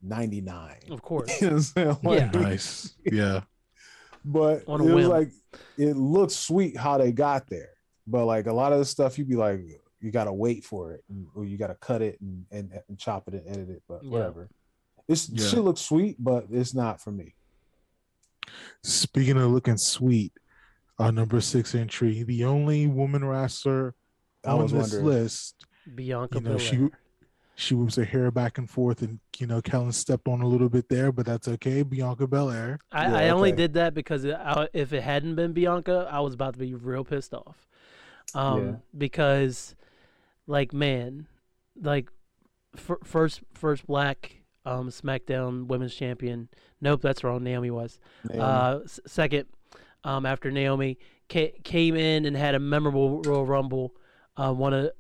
99 of course. (laughs) you know what I'm saying? Like, Yeah. Nice. Yeah. (laughs) but it a was whim. like it looked sweet how they got there but like a lot of the stuff you'd be like you gotta wait for it and, or you gotta cut it and, and, and chop it and edit it but Yeah. whatever it's Yeah. shit looks sweet but it's not for me Speaking of looking sweet, our number six entry, the only woman wrestler I on was this wondering. list. Bianca You know, she Belair. she moves her hair back and forth, and you know, Kellen stepped on a little bit there, but that's okay. Bianca Belair. I, Yeah, I only did that because I, if it hadn't been Bianca, I was about to be real pissed off. Um, Yeah. because, like, man, like, fir- first first black um SmackDown Women's Champion. Nope, that's wrong. Naomi was. Naomi. Uh, s- second, um, after Naomi ca- came in and had a memorable Royal Rumble, uh, one of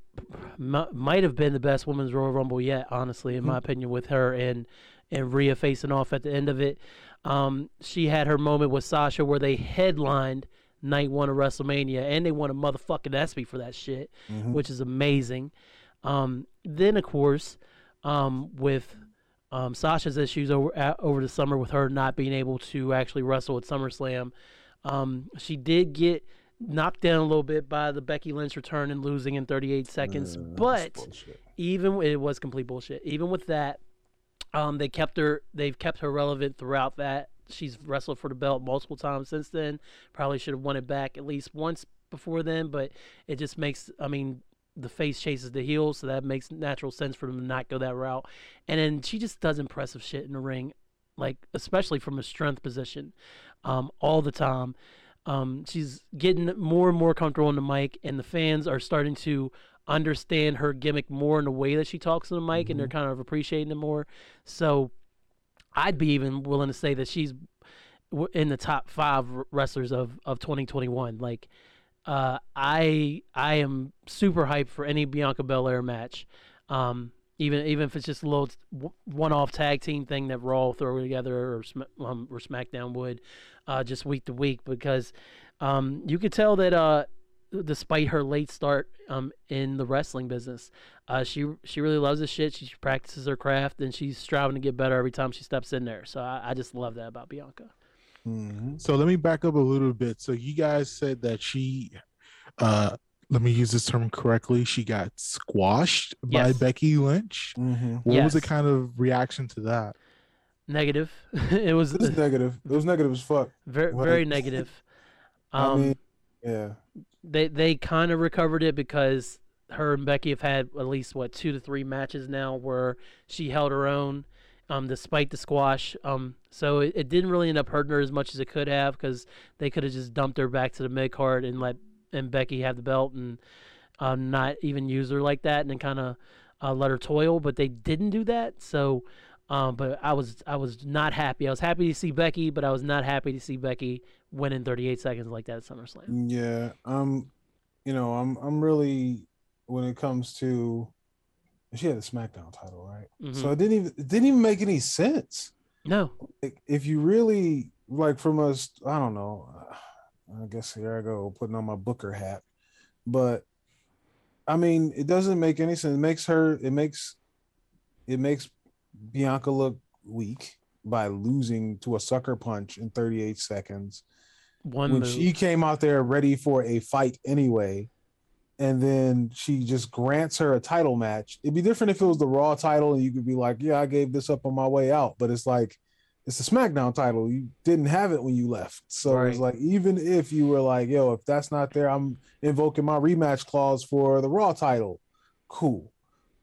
m- might have been the best women's Royal Rumble yet, honestly, in my opinion, with her and and Rhea facing off at the end of it. Um, she had her moment with Sasha where they headlined night one of WrestleMania, and they won a motherfucking ESPY for that shit, Mhm. which is amazing. Um, then, of course, um, with um, Sasha's issues over a over the summer with her not being able to actually wrestle at SummerSlam, um, she did get knocked down a little bit by the Becky Lynch return and losing in 38 seconds. Uh, but even it was complete bullshit. Even with that, um, they kept her. They've kept her relevant throughout that. She's wrestled for the belt multiple times since then. Probably should have won it back at least once before then, but it just makes. I mean, the face chases the heel, so that makes natural sense for them to not go that route. And then she just does impressive shit in the ring, like especially from a strength position, um, all the time. Um, she's getting more and more comfortable on the mic, and the fans are starting to understand her gimmick more in the way that she talks on the mic, and they're kind of appreciating it more. So, I'd be even willing to say that she's in the top five wrestlers of of 2021. Like, Uh, I I am super hyped for any Bianca Belair match. Um, even even if it's just a little one-off tag team thing that Raw throw together or um, or SmackDown would, uh, just week to week because um, you could tell that uh, despite her late start um, in the wrestling business, uh, she she really loves this shit. She practices her craft and she's striving to get better every time she steps in there. So I, I just love that about Bianca. Mhm. So let me back up a little bit. So you guys said that she, uh, let me use this term correctly. She got squashed by Becky Lynch. Mhm. What was the kind of reaction to that? Negative. (laughs) it was It was negative. It was negative as fuck. very Like- very negative. (laughs) I Um, mean, yeah. they they kind of recovered it because her and Becky have had at least what two to three matches now where she held her own, um, despite the squash. Um, so it, it didn't really end up hurting her as much as it could have because they could have just dumped her back to the mid card and let and Becky have the belt and uh, not even use her like that and then kind of uh, let her toil. But they didn't do that. So. Um, but I was I was not happy. I was happy to see Becky, but I was not happy to see Becky win in 38 seconds like that at SummerSlam. Yeah, um, you know, I'm I'm really when it comes to she had the SmackDown title, right? Mhm. So it didn't even it didn't even make any sense. No, Like, if you really like from us, I don't know. I guess here I go putting on my Booker hat, but I mean, it doesn't make any sense. It makes her. It makes it makes Bianca look weak by losing to a sucker punch in 38 seconds one when move. she came out there ready for a fight anyway, and then she just grants her a title match. It'd be different if it was the Raw title and you could be like, "Yeah, I gave this up on my way out," but it's like it's the SmackDown title. You didn't have it when you left, so it's like even if you were like, "Yo, if that's not there, I'm invoking my rematch clause for the Raw title." Cool,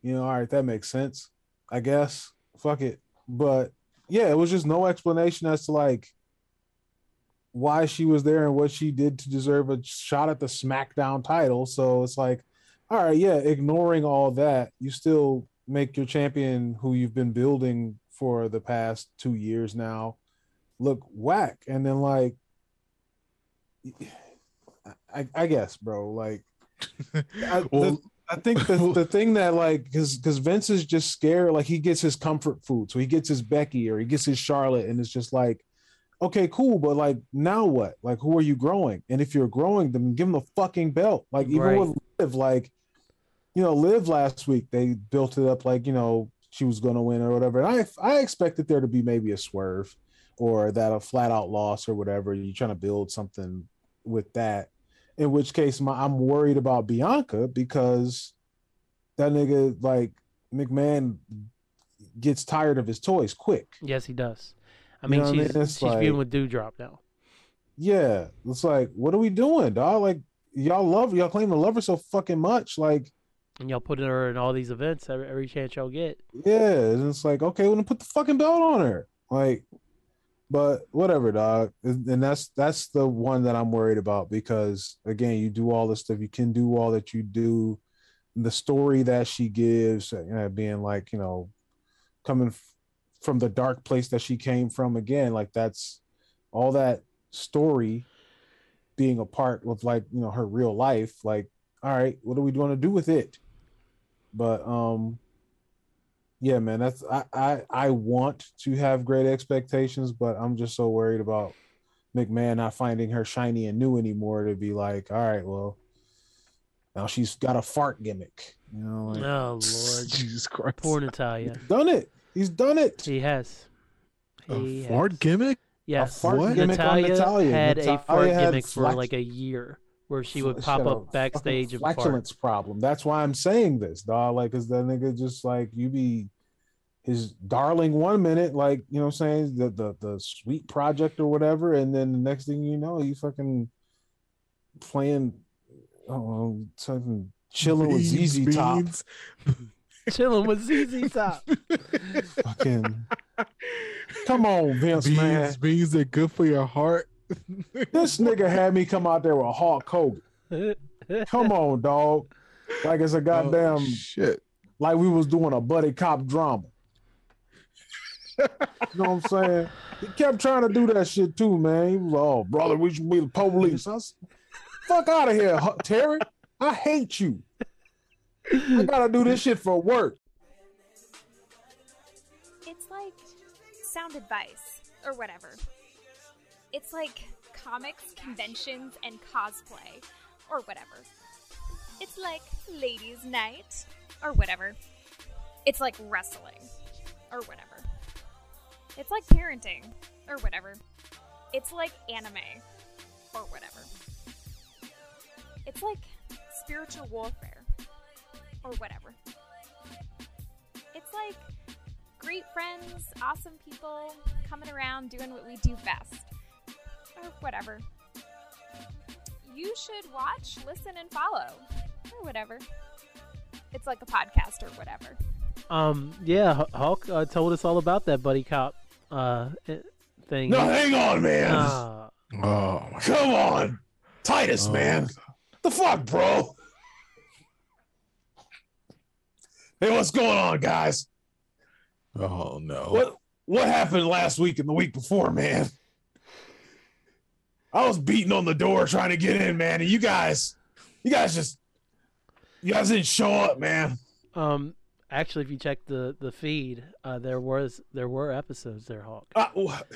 you know, all right, that makes sense, I guess. Fuck it, but yeah, it was just no explanation as to like why she was there and what she did to deserve a shot at the SmackDown title. So it's like, all right, yeah, ignoring all that, you still make your champion who you've been building for the past two years now look whack. And then like I, I guess, bro, like I, (laughs) Well- the- I think the, the thing that like because because Vince is just scared, like he gets his comfort food. So he gets his Becky or he gets his Charlotte, and it's just like, okay, cool, but like now what? Like who are you growing? And if you're growing, then give them a fucking belt. Like even Right. with Liv, like you know, Liv last week they built it up like you know she was gonna win or whatever. And I I expected there to be maybe a swerve or that a flat out loss or whatever. You're trying to build something with that. In which case, my, I'm worried about Bianca because that nigga like McMahon gets tired of his toys quick. yes, he does. I You mean, know what I she's mean? She's like- with Doudrop now. Yeah, it's like, what are we doing, dog? Like, y'all love y'all claim to love her so fucking much. Like, And y'all put her in all these events every, every chance y'all get. yeah, and it's like, okay, well, then put the fucking belt on her. Like, but whatever, dog. And that's that's the one that I'm worried about because again, you do all this stuff, you can do all that you do. The story that she gives, you know, being like, you know, coming from the dark place that she came from again, like that's all that story being a part of like, you know, her real life. Like, all right, what are we going to do with it? But um yeah, man, that's I, I I want to have great expectations, but I'm just so worried about McMahon not finding her shiny and new anymore to be like, all right, well, now she's got a fart gimmick. You know, like, Oh Lord, (laughs) Jesus Christ. poor Natalya. done it. He's done it. He has. a fart has. gimmick? Yes, fart What? gimmick on Natalya, Natalya. had a fart had gimmick for flat- like a year, where she would pop up backstage fucking and fart. flatulence problem. That's why I'm saying this, dog. Like, cause that nigga just like you be his darling one minute, like you know what I'm saying, the the the sweet project or whatever, and then the next thing you know, you fucking playing I don't know, something chilling with Beans, ZZ Top. (laughs) beans. Chilling with ZZ Top. (laughs) Fucking come on, Vince man. Beans, beans are good for your heart. (laughs) This nigga had me come out there with Hulk Hogan. Come on, dog. Like it's a oh, goddamn Oh, shit. like we was doing a buddy cop drama. you know what I'm saying? He kept trying to do that shit too, man. He was like, oh, brother, we should be the police. I was, fuck out of here, Terry. I hate you. I gotta do this shit for work. It's like sound advice or whatever. It's like comics, conventions, and cosplay or whatever. It's like ladies' night or whatever. It's like wrestling or whatever. It's like parenting or whatever. It's like anime or whatever. It's like spiritual warfare or whatever. It's like great friends, awesome people coming around doing what we do best. Or whatever. You should watch, listen, and follow. Or whatever. It's like a podcast or whatever. Um, yeah, Hulk uh, told us all about that buddy cop uh eh, thing. No, hang on, man. Uh, Oh Come on, Titus, Oh, man. The fuck, bro? Hey, what's going on, guys? Oh no. What what happened last week and the week before, man? I was beating on the door trying to get in, man, and you guys, you guys just, you guys didn't show up, man. um, actually, if you check the the feed, uh, there was there were episodes there, Hulk. Uh,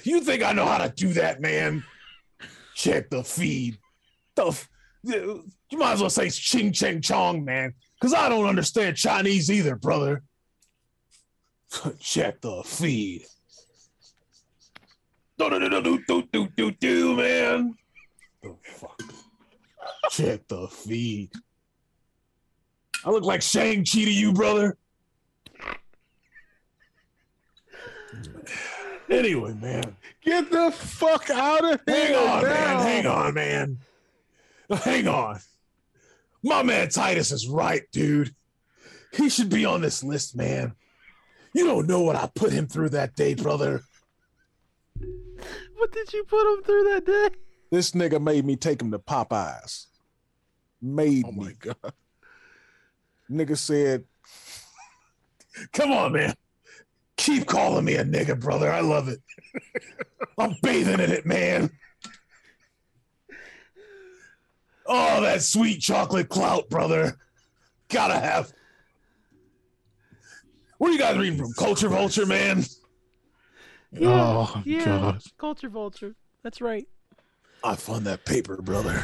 you think I know how to do that, man? Check the feed. The f- you might as well say ching ching chong, man, because I don't understand Chinese either, brother. Check the feed. Do, do, do, do, do, do, do, do, man. The fuck? Check the feed. I look like Shang-Chi to you, brother. Anyway, man. Get the fuck out of here. Hang on, now. man. Hang on, man. Hang on. My man Titus is right, dude. He should be on this list, man. You don't know what I put him through that day, brother. What did you put him through that day? This nigga made me take him to Popeyes. Made Oh me. my god. Nigga said, Come on, man. Keep calling me a nigga, brother. I love it. I'm bathing in it, man. Oh, that sweet chocolate clout, brother. Gotta have. What are you guys reading from? Culture Vulture, man? Yeah, oh yeah, god. Culture Vulture. That's right. I found that paper, brother.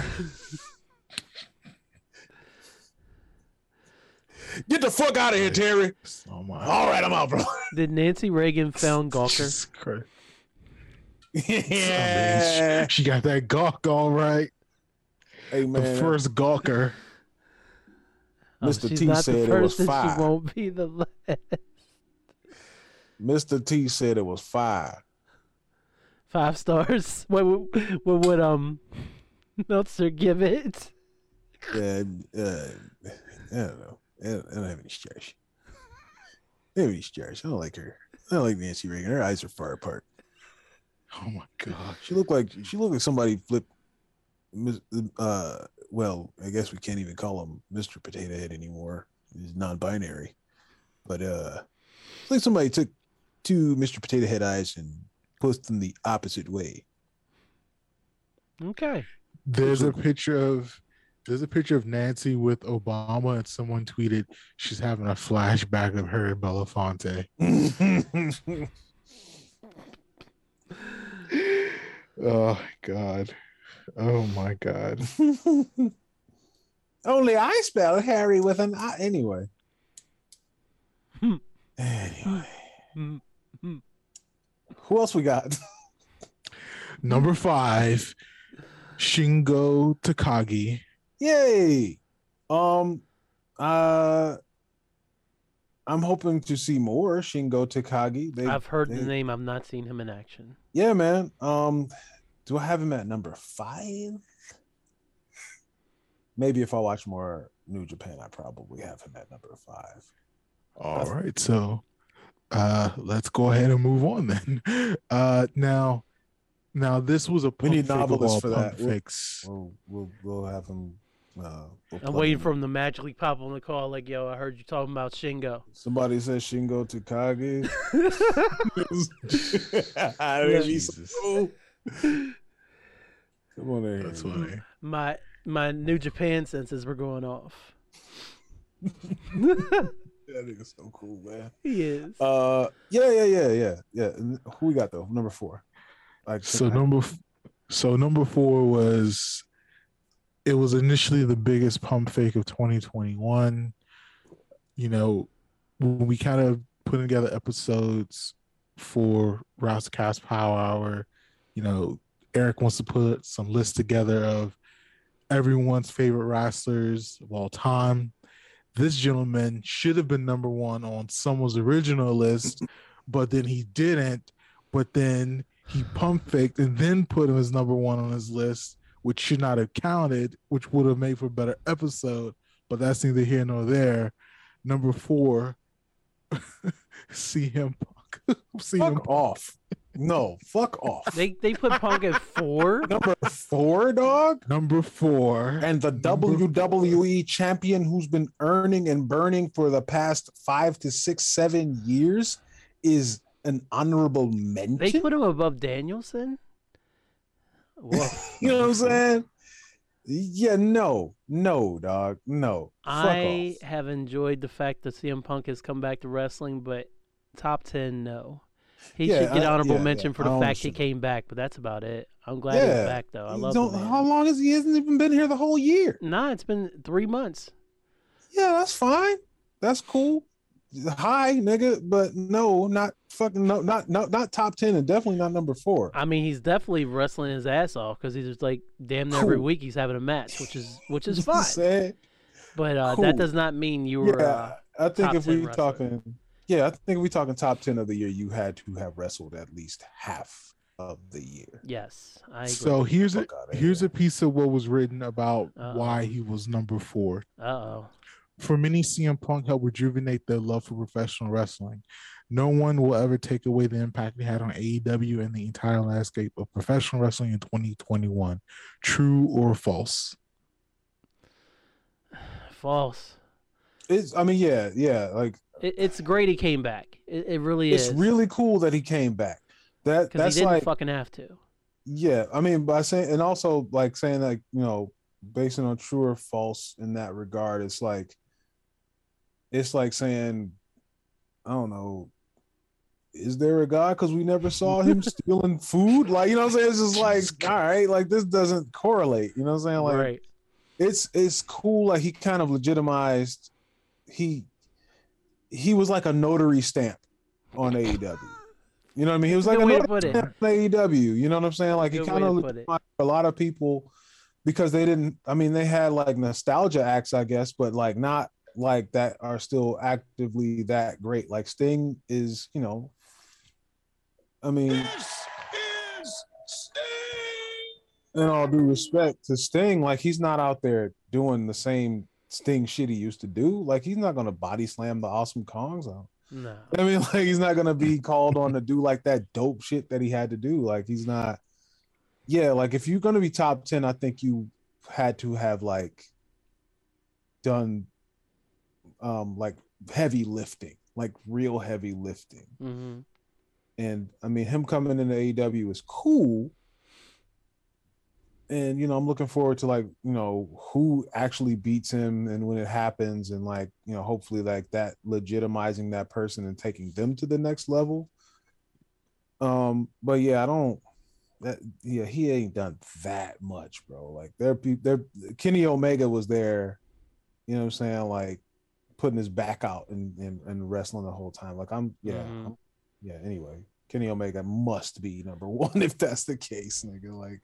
Get the fuck out of here, Terry. Oh my. All right, I'm out, bro. (laughs) Did Nancy Reagan found Gawker? Jesus Christ. yeah. She got that gawk all right. "Hey The first gawker. (laughs) Oh, Mr. she's T not said the it first was and five. She won't be the last. Mr. T said it was five. Five stars. (laughs) What would what would um Meltzer give it? Yeah, uh, I don't know. I don't, I don't have any stars. I don't stars. I don't like her. I don't like Nancy Reagan. Her eyes are far apart. Oh my god. She looked like she looked like somebody flipped. Mis- Uh, well, I guess we can't even call him Mr. Potato Head anymore. He's non-binary, but uh, it's like somebody took two Mr. Potato Head eyes and pushed them the opposite way. Okay. There's a picture of there's a picture of Nancy with Obama, and someone tweeted she's having a flashback of her and Belafonte. (laughs) Oh god. Oh my god. (laughs) Only I spell Harry with an I. Anyway. Hmm. anyway. Who else we got? (laughs) Number five, Shingo Takagi. Yay! Um, uh, I'm hoping to see more Shingo Takagi. They, I've heard the name. I've not seen him in action. Yeah, man. Um, do I have him at number five? Maybe if I watch more New Japan, I probably have him at number five. All right, so uh let's go ahead and move on then. (laughs) Uh now now this was a We pump need fake novelists for that. We'll- We'll we'll we'll have him. Uh, we'll I'm waiting him. for him to magically pop on the call. Like, yo, I heard you talking about Shingo. Somebody says Shingo Takagi. (laughs) (laughs) That'd be so Jesus. cool. Come on in. That's here. funny. My my New Japan senses were going off. (laughs) That nigga's so cool, man. He is. Uh, yeah, yeah, yeah, yeah, yeah. Who we got though? Number four. Like So number, f- so number four was, it was initially the biggest pump fake of 2021. You know, when we kind of put together episodes for Rouse Cast Power Hour, you know, Eric wants to put some lists together of everyone's favorite wrestlers of all time. This gentleman should have been number one on someone's original list, but then he didn't. But then he pump faked and then put him as number one on his list, which should not have counted, which would have made for a better episode. But that's neither here nor there. Number four, (laughs) CM Punk. (laughs) CM fuck off. No, fuck off. They they put Punk at four. (laughs) Number four, dog. Number four. And the Number WWE champion who's been earning and burning for the past five to six, seven years is an honorable mention. They put him above Danielson. Whoa. (laughs) you know what I'm saying? Yeah, no, no, dog, no. Fuck I off. have enjoyed the fact that CM Punk has come back to wrestling, but top ten, no. He Yeah, should get I- honorable yeah, mention yeah, for the fact he came back, but that's about it. I'm glad he's back though. I love man. How long has he hasn't even been here the whole year? Nah, it's been three months. Yeah, that's fine. That's cool. Hi, nigga, but no, not fucking no, not not not top ten, and definitely not number four. I mean, he's definitely wrestling his ass off because he's just like damn near every week he's having a match, which is which is (laughs) fine. But uh, Cool. that does not mean you were. Uh, I think if 10 we wrestler. talking, yeah, I think if we talking top ten of the year, you had to have wrestled at least half of the year. yes, I agree. So here's a here's here. a piece of what was written about Uh-oh. why he was number four. uh oh. For many, CM Punk helped rejuvenate their love for professional wrestling. No one will ever take away the impact he had on AEW and the entire landscape of professional wrestling in 2021. True or false? (sighs) False. It's, I mean, yeah, yeah, like It, it's great he came back. It, it really it's is. It's really cool that he came back. That because he that's didn't like fucking have to. Yeah, I mean, by saying and also like saying like you know, basing on true or false in that regard, it's like it's like saying, I don't know, is there a God? Because we never saw him (laughs) stealing food. Like you know, what I'm saying it's just like all right, like this doesn't correlate. You know, what I'm saying like right. it's it's cool. Like he kind of legitimized. He he was like a notary stamp on AEW. You know what I mean? He was like good a notary stamp on AEW. You know what I'm saying? Like he kind of to put it. legitimized a lot of people because they didn't. I mean, they had like nostalgia acts, I guess, but like not like that are still actively that great. Like Sting is, you know. I mean, in all due respect to Sting, like he's not out there doing the same Sting shit he used to do. Like he's not gonna body slam the Awesome Kongs. out. No. (laughs) I mean, like he's not gonna be called on to do like that dope shit that he had to do. Like he's not. Yeah, like if you're gonna be top ten, I think you had to have like done, um, like heavy lifting, like real heavy lifting. hmm And I mean, him coming into AEW is cool. And you know, I'm looking forward to like, you know, who actually beats him and when it happens, and like, you know, hopefully like that legitimizing that person and taking them to the next level. Um, but yeah, I don't that yeah, he ain't done that much, bro. Like there people there Kenny Omega was there, you know what I'm saying? Like putting his back out and and, and wrestling the whole time. Like I'm yeah, Mhm. I'm- yeah, anyway, Kenny Omega must be number (laughs) one if that's the case, nigga. Like,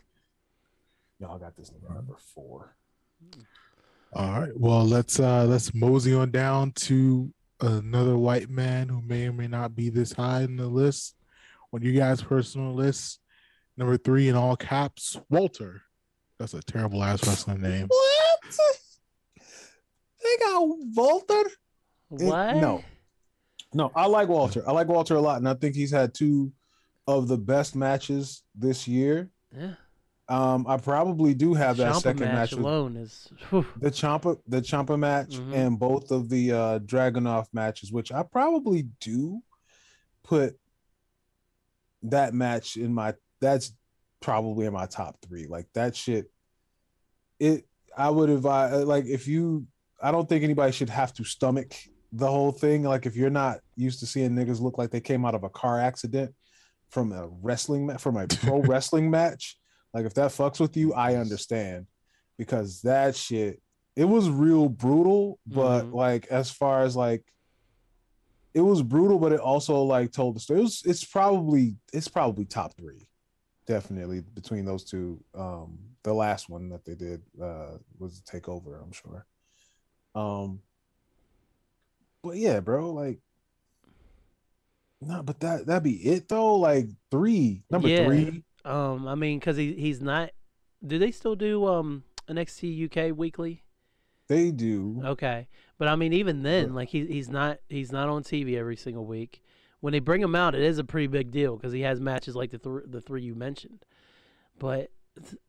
y'all got this nigga number four. All right. Well, let's uh let's mosey on down to another white man who may or may not be this high in the list. On you guys' personal list, number three in all caps, Walter. That's a terrible ass wrestling name. (laughs) What? They got Walter? It- What? no. No, I like Walter. I like Walter a lot, and I think he's had two of the best matches this year. Yeah. Um, I probably do have that Ciampa second match, match with alone is. whew. the Ciampa, the Ciampa match, Mhm. and both of the uh Dragunov matches, which I probably do put that match in my. That's probably in my top three. Like that shit. It. I would advise uh, like if you I don't think anybody should have to stomach the whole thing. Like if you're not used to seeing niggas look like they came out of a car accident from a wrestling ma- from a pro (laughs) wrestling match, like if that fucks with you, I understand because that shit it was real brutal, but Mhm. like as far as like it was brutal, but it also like told the story. It was, it's probably it's probably top three, definitely between those two. Um, the last one that they did uh was takeover, I'm sure. Um, but yeah, bro, like, no, but that that'd be it though. Like three, number Yeah. three. Um, I mean, because he he's not. Do they still do um NXT UK weekly? They do. Okay, but I mean, even then, like he he's not he's not on TV every single week. When they bring him out, it is a pretty big deal because he has matches like the th- the three you mentioned. But th-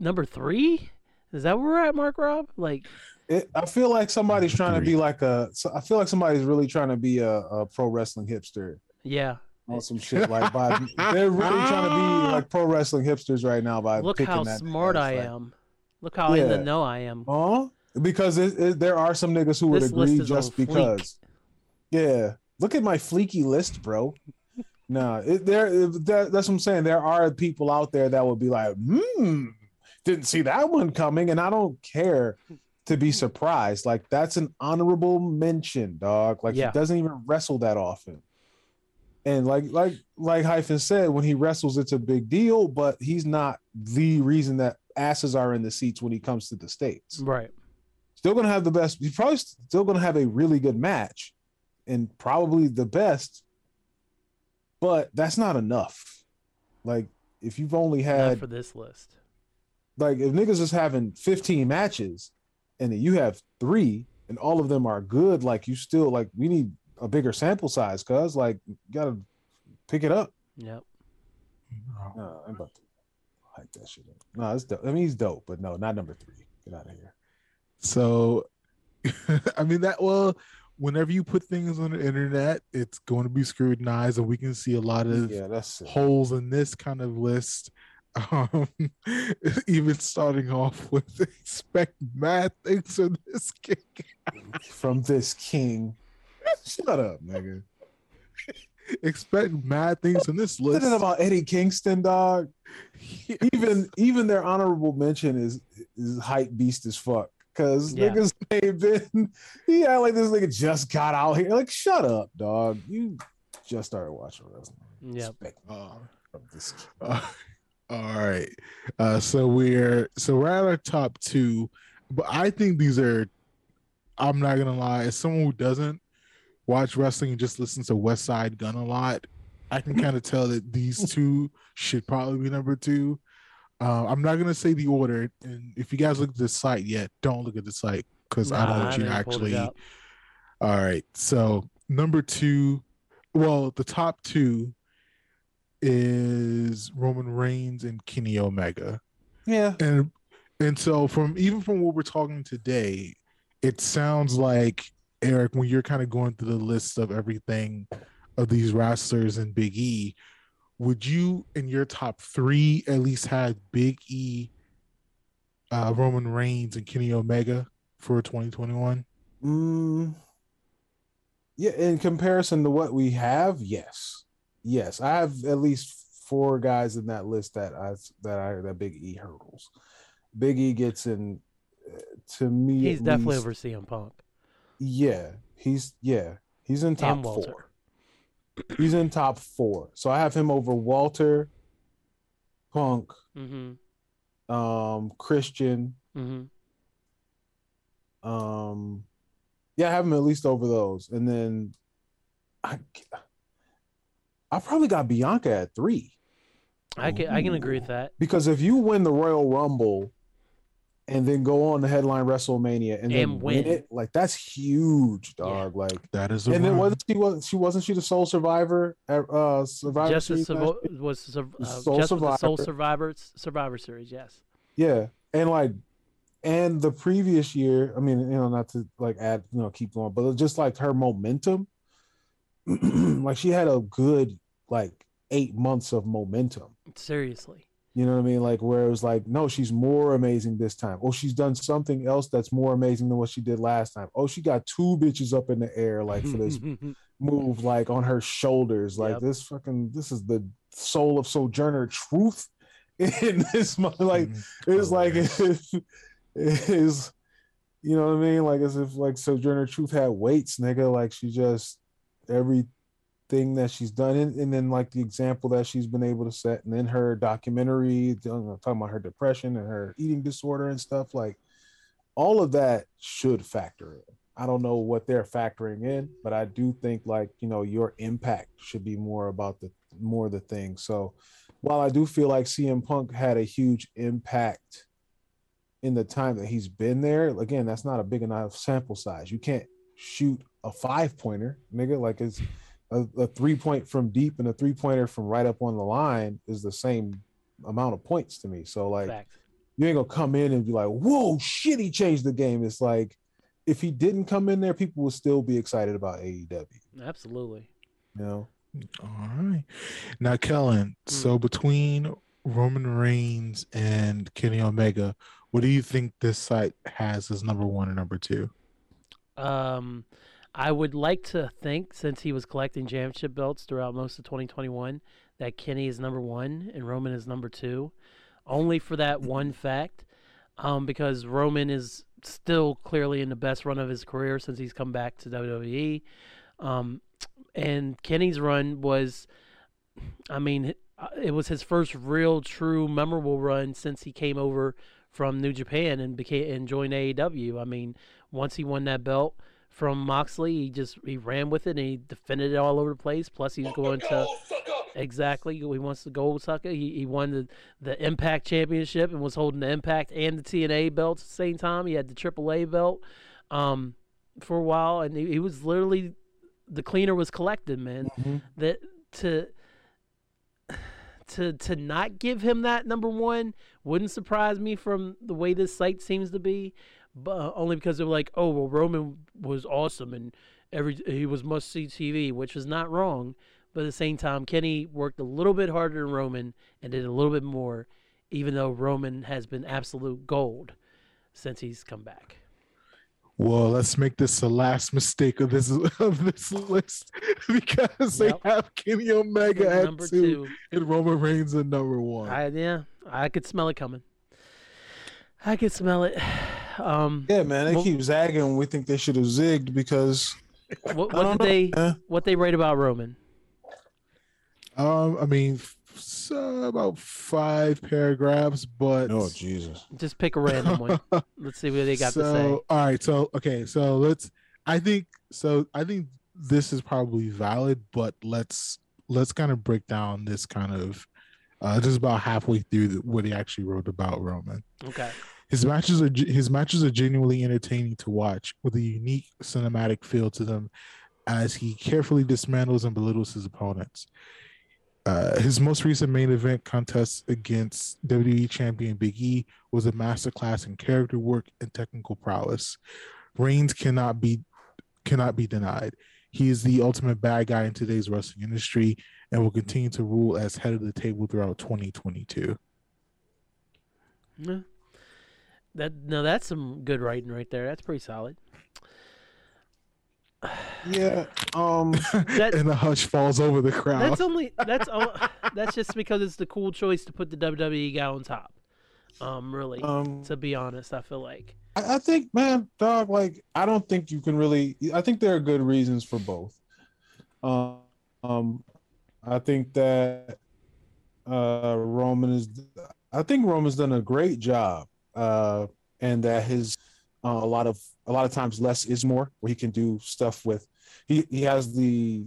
number three is that where we're at, Mark Rob? Like, It, I feel like somebody's trying to be like a. So I feel like somebody's really trying to be a, a pro wrestling hipster yeah, on some (laughs) shit. Like by they're really trying to be like pro wrestling hipsters right now by look picking how that smart name. I like, am. Look how in the know I am. Huh? Because it, it, there are some niggas who would This list agree just on fleek. because. Yeah, look at my fleeky list, bro. no, it, there. it- That, that's what I'm saying. There are people out there that would be like, "Hmm, didn't see that one coming," and I don't care to be surprised. Like that's an honorable mention, dog. Like Yeah. he doesn't even wrestle that often. And like like like Hyphen said, when he wrestles, it's a big deal, but he's not the reason that asses are in the seats when he comes to the states Right. still gonna have the best. He's probably still gonna have a really good match, and probably the best. But that's not enough. Like if you've only Not had for this list. like if niggas is having 15 matches, and then you have three, and all of them are good, like you still like we need a bigger sample size, cuz like you gotta pick it up. Yep. No, I'm about to hype that shit up. No, it's dope. I mean he's dope, but no, not number three. Get out of here. So, (laughs) I mean that well, whenever you put things on the internet, it's going to be scrutinized, and we can see a lot of Yeah, that's holes in this kind of list. (laughs) Um, (laughs) even starting off with expect mad things from this game. from this king. Shut up, nigga. Expect mad things from this What list. is it about Eddie Kingston, dog? Even even their honorable mention is is hype beast as fuck. Cause Yeah. niggas ain't been (laughs) yeah, like this nigga just got out here. Like, shut up, dog. You just started watching wrestling. Yeah. Respect Uh, from this king. Uh, all right. Uh, so we're so we're at our top two, but I think these are. I'm not gonna lie. As someone who doesn't watch wrestling and just listen to Westside Gunn a lot, I can kind of tell that these (laughs) two should probably be number two. Uh, I'm not gonna say the order, and if you guys look at the site yet, don't look at the site because I don't want you to haven't pulled it actually. All right. So number two, well, the top two is Roman Reigns and Kenny Omega. Yeah. And and so from even from what we're talking today, it sounds like Eric, when you're kind of going through the list of everything of these wrestlers and Big E, would you in your top three at least have Big E, uh, Roman Reigns, and Kenny Omega for 2021? Mm, yeah, in comparison to what we have, yes. Yes. I have at least four guys in that list that I that I that Big E hurdles. Big E gets in uh, to me. He's at definitely least- over CM Punk. Yeah, he's yeah, he's in top four. He's in top four. So I have him over Walter, Punk, Mm-hmm. um, Christian. Mm-hmm. Um, yeah, I have him at least over those, and then I, I probably got Bianca at three I can I can agree with that. because if you win the Royal Rumble, and then go on to headline WrestleMania and then And win. win. it, like that's huge, dog. Like, That is a and then wasn't she was she wasn't she the sole survivor uh Survivor Justice Series last was sur- uh, Soul just with the Soul Survivor. Survivor Survivor Series. Yes. Yeah, and like, and the previous year, I mean, you know, not to like add, you know, keep going, but just like her momentum, (clears throat) like she had a good like eight months of momentum. Seriously. You know what I mean? Like where it was like, no, she's more amazing this time. Oh, she's done something else that's more amazing than what she did last time. Oh, she got two bitches up in the air like for this (laughs) move, like on her shoulders. Like Yep. this fucking this is the soul of Sojourner Truth (laughs) in this like mm-hmm. it's like Hilarious. (laughs) it is you know what I mean? Like as if like Sojourner Truth had weights, nigga. Like she just everything that she's done, and, and then like the example that she's been able to set, and then her documentary talking about her depression and her eating disorder and stuff. Like all of that should factor in. I don't know what they're factoring in, but I do think like you know your impact should be more about the more the thing. So while I do feel like CM Punk had a huge impact in the time that he's been there, again, that's not a big enough sample size. You can't shoot a five pointer, nigga. Like it's a, a three point from deep and a three pointer from right up on the line is the same amount of points to me. So like Fact. you ain't gonna come in and be like, whoa, shit, he changed the game. It's like if he didn't come in there, people would still be excited about AEW. Absolutely. You know, All right. Now, Kellen, so between Roman Reigns and Kenny Omega, what do you think this site has as number one and number two? Um, I would like to think, since he was collecting championship belts throughout most of 2021, that Kenny is number one and Roman is number two, only for that one fact, um, because Roman is still clearly in the best run of his career since he's come back to WWE, um, and Kenny's run was, I mean, uh, it was his first real, true, memorable run since he came over from New Japan and became and joined AEW. I mean, once he won that belt from Moxley, he just he ran with it and he defended it all over the place. Plus, he's going to exactly he wants the gold sucker. He he won the the Impact Championship and was holding the Impact and the TNA belts at the same time. He had the AAA belt um, for a while, and he, he was literally the cleaner was collected, man. That to to to not give him that number one wouldn't surprise me from the way this site seems to be, but uh, only because they're like, oh well, Roman was awesome and every he was must see TV, which is not wrong. But at the same time, Kenny worked a little bit harder than Roman and did a little bit more, even though Roman has been absolute gold since he's come back. Well, let's make this the last mistake of this of this list (laughs) because Yep. they have Kenny Omega at number two, two, and Roman Reigns at number one. I yeah, I could smell it coming. I could smell it. Um, yeah, man, they Well- keep zagging. We think they should have zigged because what, what don't did they man. what they write about Roman? Um, I mean, f- so about five paragraphs, but oh Jesus, Just pick a random one. (laughs) Let's see what they got so, to say. All right, so okay, so let's. I think so. I think this is probably valid, but let's let's kind of break down this kind of uh, just about halfway through the, what he actually wrote about Roman. Okay. His matches are his matches are genuinely entertaining to watch with a unique cinematic feel to them as he carefully dismantles and belittles his opponents. Uh, his most recent main event contest against WWE champion Big E was a masterclass in character work and technical prowess. Reigns cannot be cannot be denied. He is the ultimate bad guy in today's wrestling industry and will continue to rule as head of the table throughout 2022. Yeah. That no, that's some good writing right there. That's pretty solid. yeah. Um, (laughs) That- and the hush falls over the crowd. That's only (laughs) that's all, that's just because it's the cool choice to put the WWE guy on top. Um, really, um, to be honest, I feel like I, I think, man, dog, like I don't think you can really. I think there are good reasons for both. Um, um I think that uh Roman is. I think Roman's done a great job, uh, and that his uh, a lot of a lot of times less is more, where he can do stuff with. He he has the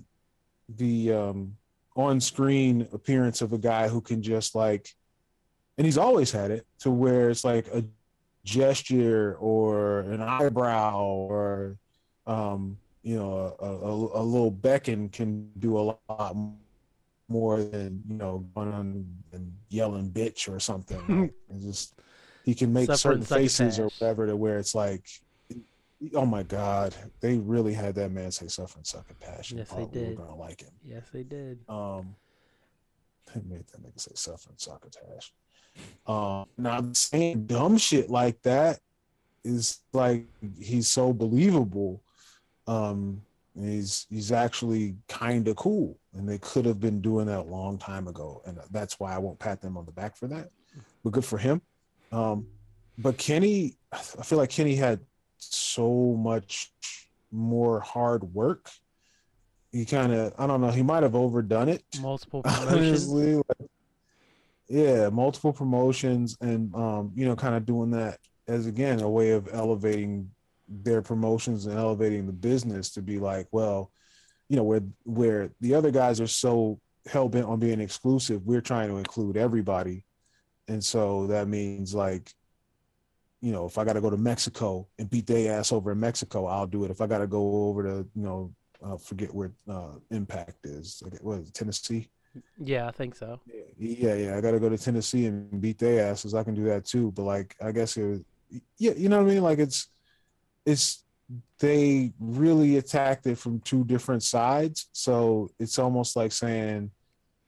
the um on screen appearance of a guy who can just like, and he's always had it to where it's like a gesture or an eyebrow or um, you know a, a, a little beckon can do a lot more than you know going on and yelling bitch or something (laughs) like, it's just he can make certain faces or whatever to where it's like oh my god they really had that man say suffer and succotash and Yes, they did. were gonna like him yes, they did. um, they made that nigga say suffer and succotash. Um, now saying dumb shit like that is like he's so believable. Um, he's he's actually kind of cool, and they could have been doing that a long time ago, and that's why I won't pat them on the back for that. But good for him. Um, but Kenny, I feel like Kenny had so much more hard work. He kind of, I don't know, he might have overdone it. Multiple (laughs) promotions. Honestly, like, yeah, multiple promotions, and um, you know, kind of doing that as again a way of elevating their promotions and elevating the business to be like, well, you know, where where the other guys are so hell bent on being exclusive, we're trying to include everybody, and so that means like, you know, if I got to go to Mexico and beat their ass over in Mexico, I'll do it. If I got to go over to, you know, uh, forget where uh, Impact is, like, what is it, Tennessee? Yeah, I think so. Yeah, yeah, I got to go to Tennessee and beat their asses. I can do that too. But like, I guess it was, yeah, you know what I mean? Like, it's, it's, they really attacked it from two different sides. So it's almost like saying,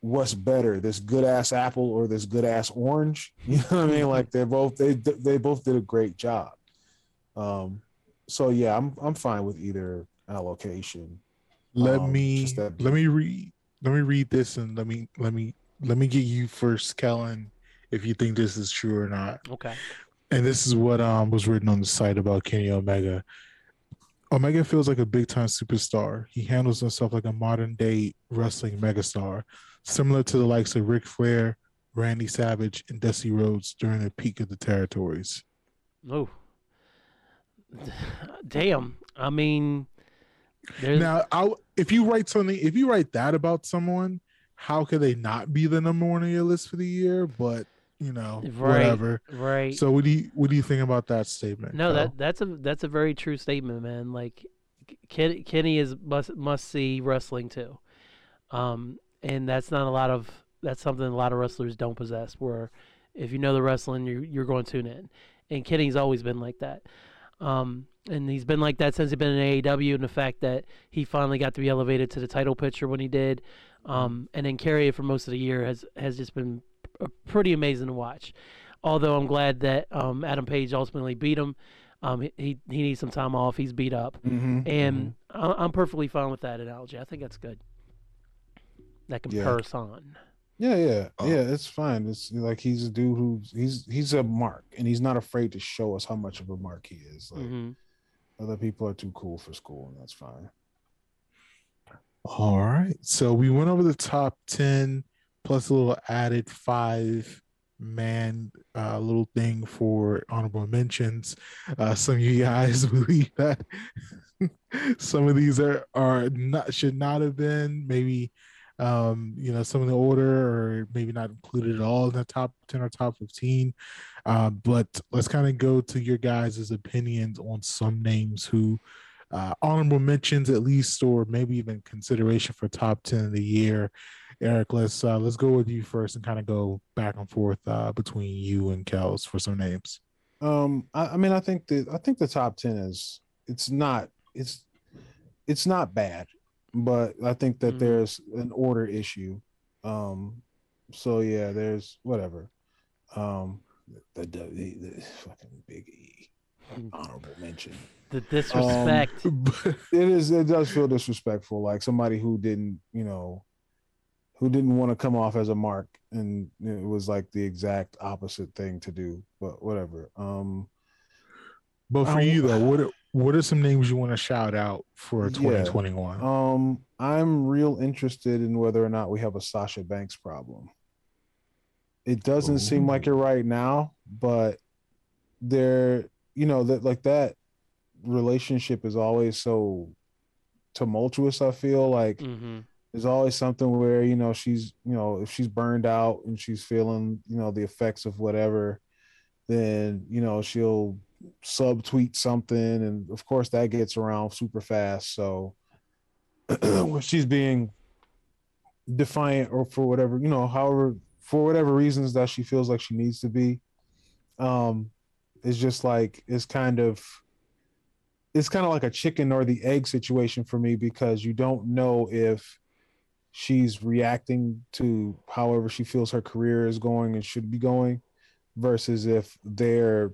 what's better, this good ass apple or this good ass orange? (laughs) You know what I mean? Like, they're both, they, they both did a great job. Um, so yeah, I'm, I'm fine with either allocation. Let Um, me that- let me read let me read this and let me let me let me get you first, Kellen, if you think this is true or not. Okay. And this is what um was written on the site about Kenny Omega. Omega feels like a big time superstar. He handles himself like a modern day wrestling megastar, similar to the likes of Ric Flair, Randy Savage, and Dusty Rhodes during the peak of the territories. Oh. Damn. I mean, there's Now, I if you write something, if you write that about someone, how could they not be the number one on your list for the year? But you know, Right. whatever. right. So, what do you what do you think about that statement? No, Kel? that that's a that's a very true statement, man. Like Ken, Kenny is must must see wrestling too, um, and that's not a lot of that's something a lot of wrestlers don't possess. Where if you know the wrestling, you're you're going to tune in, and Kenny's always been like that, um, and he's been like that since he's been in AEW. And the fact that he finally got to be elevated to the title picture when he did, um, and then carry it for most of the year has has just been pretty amazing to watch. Although I'm glad that um, Adam Page ultimately beat him. Um, he, he needs some time off. He's beat up, Mhm, and I, I'm perfectly fine with that analogy. I think that's good. That can Yeah. on. Yeah, yeah, Oh. yeah. It's fine. It's like he's a dude who's he's he's a mark, and he's not afraid to show us how much of a mark he is. Like hmm other people are too cool for school, and that's fine. All right. So we went over the top 10 plus a little added five man uh, little thing for honorable mentions. Uh, some of you guys (laughs) believe that (laughs) some of these are, are not should not have been maybe um you know some of the order or maybe not included at all in the top 10 or top 15 uh, but let's kind of go to your guys' opinions on some names who uh, honorable mentions at least, or maybe even consideration for top ten of the year. Eric, let's uh, let's go with you first and kind of go back and forth uh, between you and Kels for some names. Um, I, I mean, I think the I think the top ten is it's not it's it's not bad, but I think that Mhm. there's an order issue. Um, so yeah, there's whatever. Um, the the, the, the fucking big E honorable mention. The disrespect. (laughs) But- It is. It does feel disrespectful. Like somebody who didn't, you know, who didn't want to come off as a mark, and it was like the exact opposite thing to do. But whatever. Um, But for you though, what are, what are some names you want to shout out for Yeah. 2021? um, I'm real interested in whether or not we have a Sasha Banks problem. It doesn't seem like it right now, but there, you know, that like that relationship is always so tumultuous. I feel like hmm there's always something where you know she's you know if she's burned out and she's feeling you know the effects of whatever then you know she'll subtweet something and of course that gets around super fast. So (clears throat) when she's being defiant or for whatever you know however for whatever reasons that she feels like she needs to be um it's just like it's kind of it's kind of like a chicken or the egg situation for me because you don't know if she's reacting to however she feels her career is going and should be going versus if they're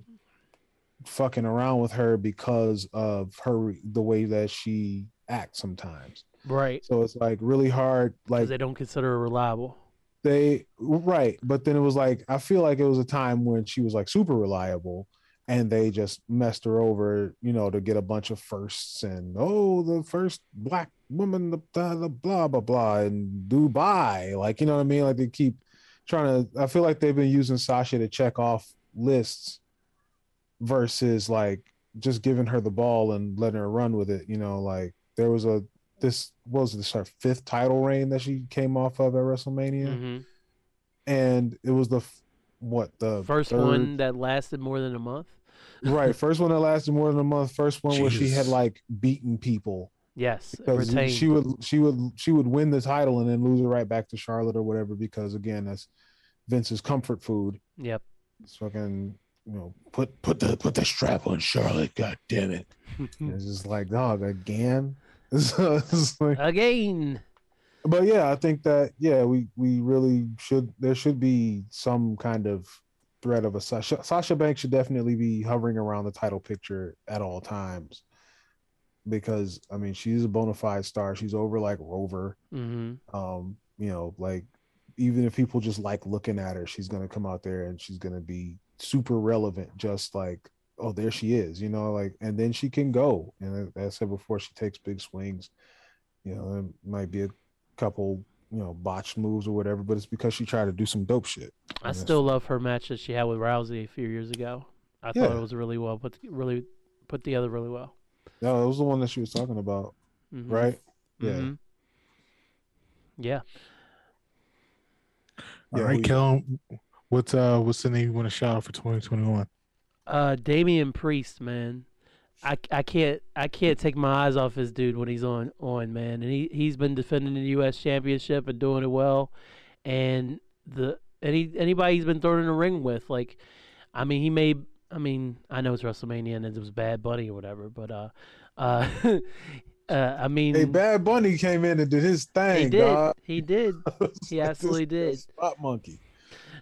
fucking around with her because of her the way that she acts sometimes. Right. So it's like really hard like they don't consider her reliable. they right but then it was like i feel like it was a time when she was like super reliable and they just messed her over you know to get a bunch of firsts and oh the first black woman the, the, the blah blah blah in dubai like you know what i mean like they keep trying to i feel like they've been using sasha to check off lists versus like just giving her the ball and letting her run with it you know like there was a this what was this her fifth title reign that she came off of at wrestlemania Mhm. and it was the what the First third- one that lasted more than a month. right first one that lasted more than a month first one where she had like beaten people Yes. because Retained. she would she would she would win the title and then lose it right back to charlotte or whatever because again that's vince's comfort food Yep. it's fucking you know Put put the put the strap on Charlotte. God damn it. (laughs) it's just like dog again (laughs) so like, Again. but yeah i think that yeah we we really should there should be some kind of threat of a sasha sasha banks should definitely be hovering around the title picture at all times because i mean she's a bona fide star she's over like rover hmm um you know like even if people just like looking at her she's going to come out there and she's going to be super relevant just like oh there she is you know like and then she can go and as i said before she takes big swings you know it might be a couple you know botched moves or whatever but it's because she tried to do some dope shit I still love her match that she had with Rousey a few years ago. I thought it was really well put, really put together really well. no it was the one that she was talking about Mhm. right yeah Mhm. Yeah. All Yeah, right, who you- Kellen, what's uh what's the name you want to shout out for 2021? Uh, Damian Priest, man. I, I can't I can't take my eyes off this dude when he's on on man, and he he's been defending the U.S. Championship and doing it well, and the any anybody he's been thrown in the ring with, like, I mean he made I mean I know it's WrestleMania and it was Bad Bunny or whatever, but uh, uh, (laughs) uh I mean hey bad bunny came in and did his thing he did dog. he did (laughs) He absolutely did. Spot monkey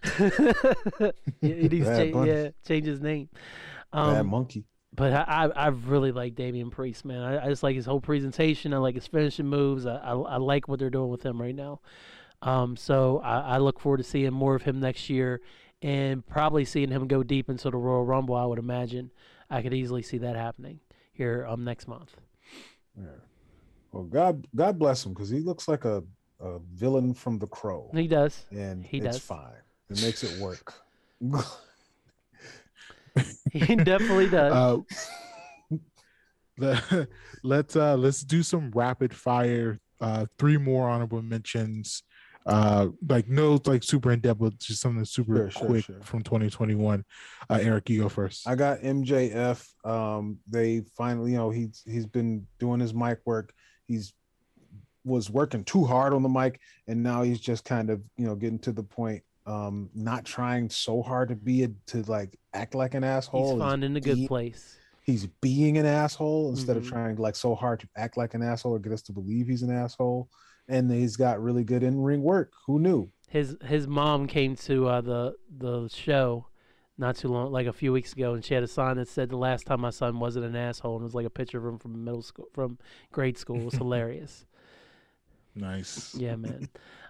(laughs) he needs to Bad yeah change his name. bad Um, monkey But I, I, I really like Damian Priest, man. I, I just like his whole presentation. I like his finishing moves. I, I, I like what they're doing with him right now. Um, so I, I look forward to seeing more of him next year, and probably seeing him go deep into the Royal Rumble. I would imagine. I could easily see that happening here um next month. Yeah. Well, God, God bless him because he looks like a, a villain from The Crow, He does. and he does. fine. It makes it work. (laughs) He definitely does. Uh, (laughs) the, let's uh let's do some rapid fire. Uh, three more honorable mentions. Uh, like no like super in depth, but just something super Sure, sure, quick sure. from 2021. Uh, Eric, you go first. I got MJF. Um, they finally, you know, he's he's been doing his mic work. He's was working too hard on the mic, and now he's just kind of, you know, getting to the point. Um, not trying so hard to be a, to like act like an asshole. He's finding a good place. he's being an asshole instead Mhm. of trying like so hard to act like an asshole or get us to believe he's an asshole. And he's got really good in ring work. Who knew? his his mom came to uh, the the show not too long like a few weeks ago and she had a sign that said the last time my son wasn't an asshole and it was like a picture of him from middle school from grade school it was (laughs) hilarious Nice. yeah man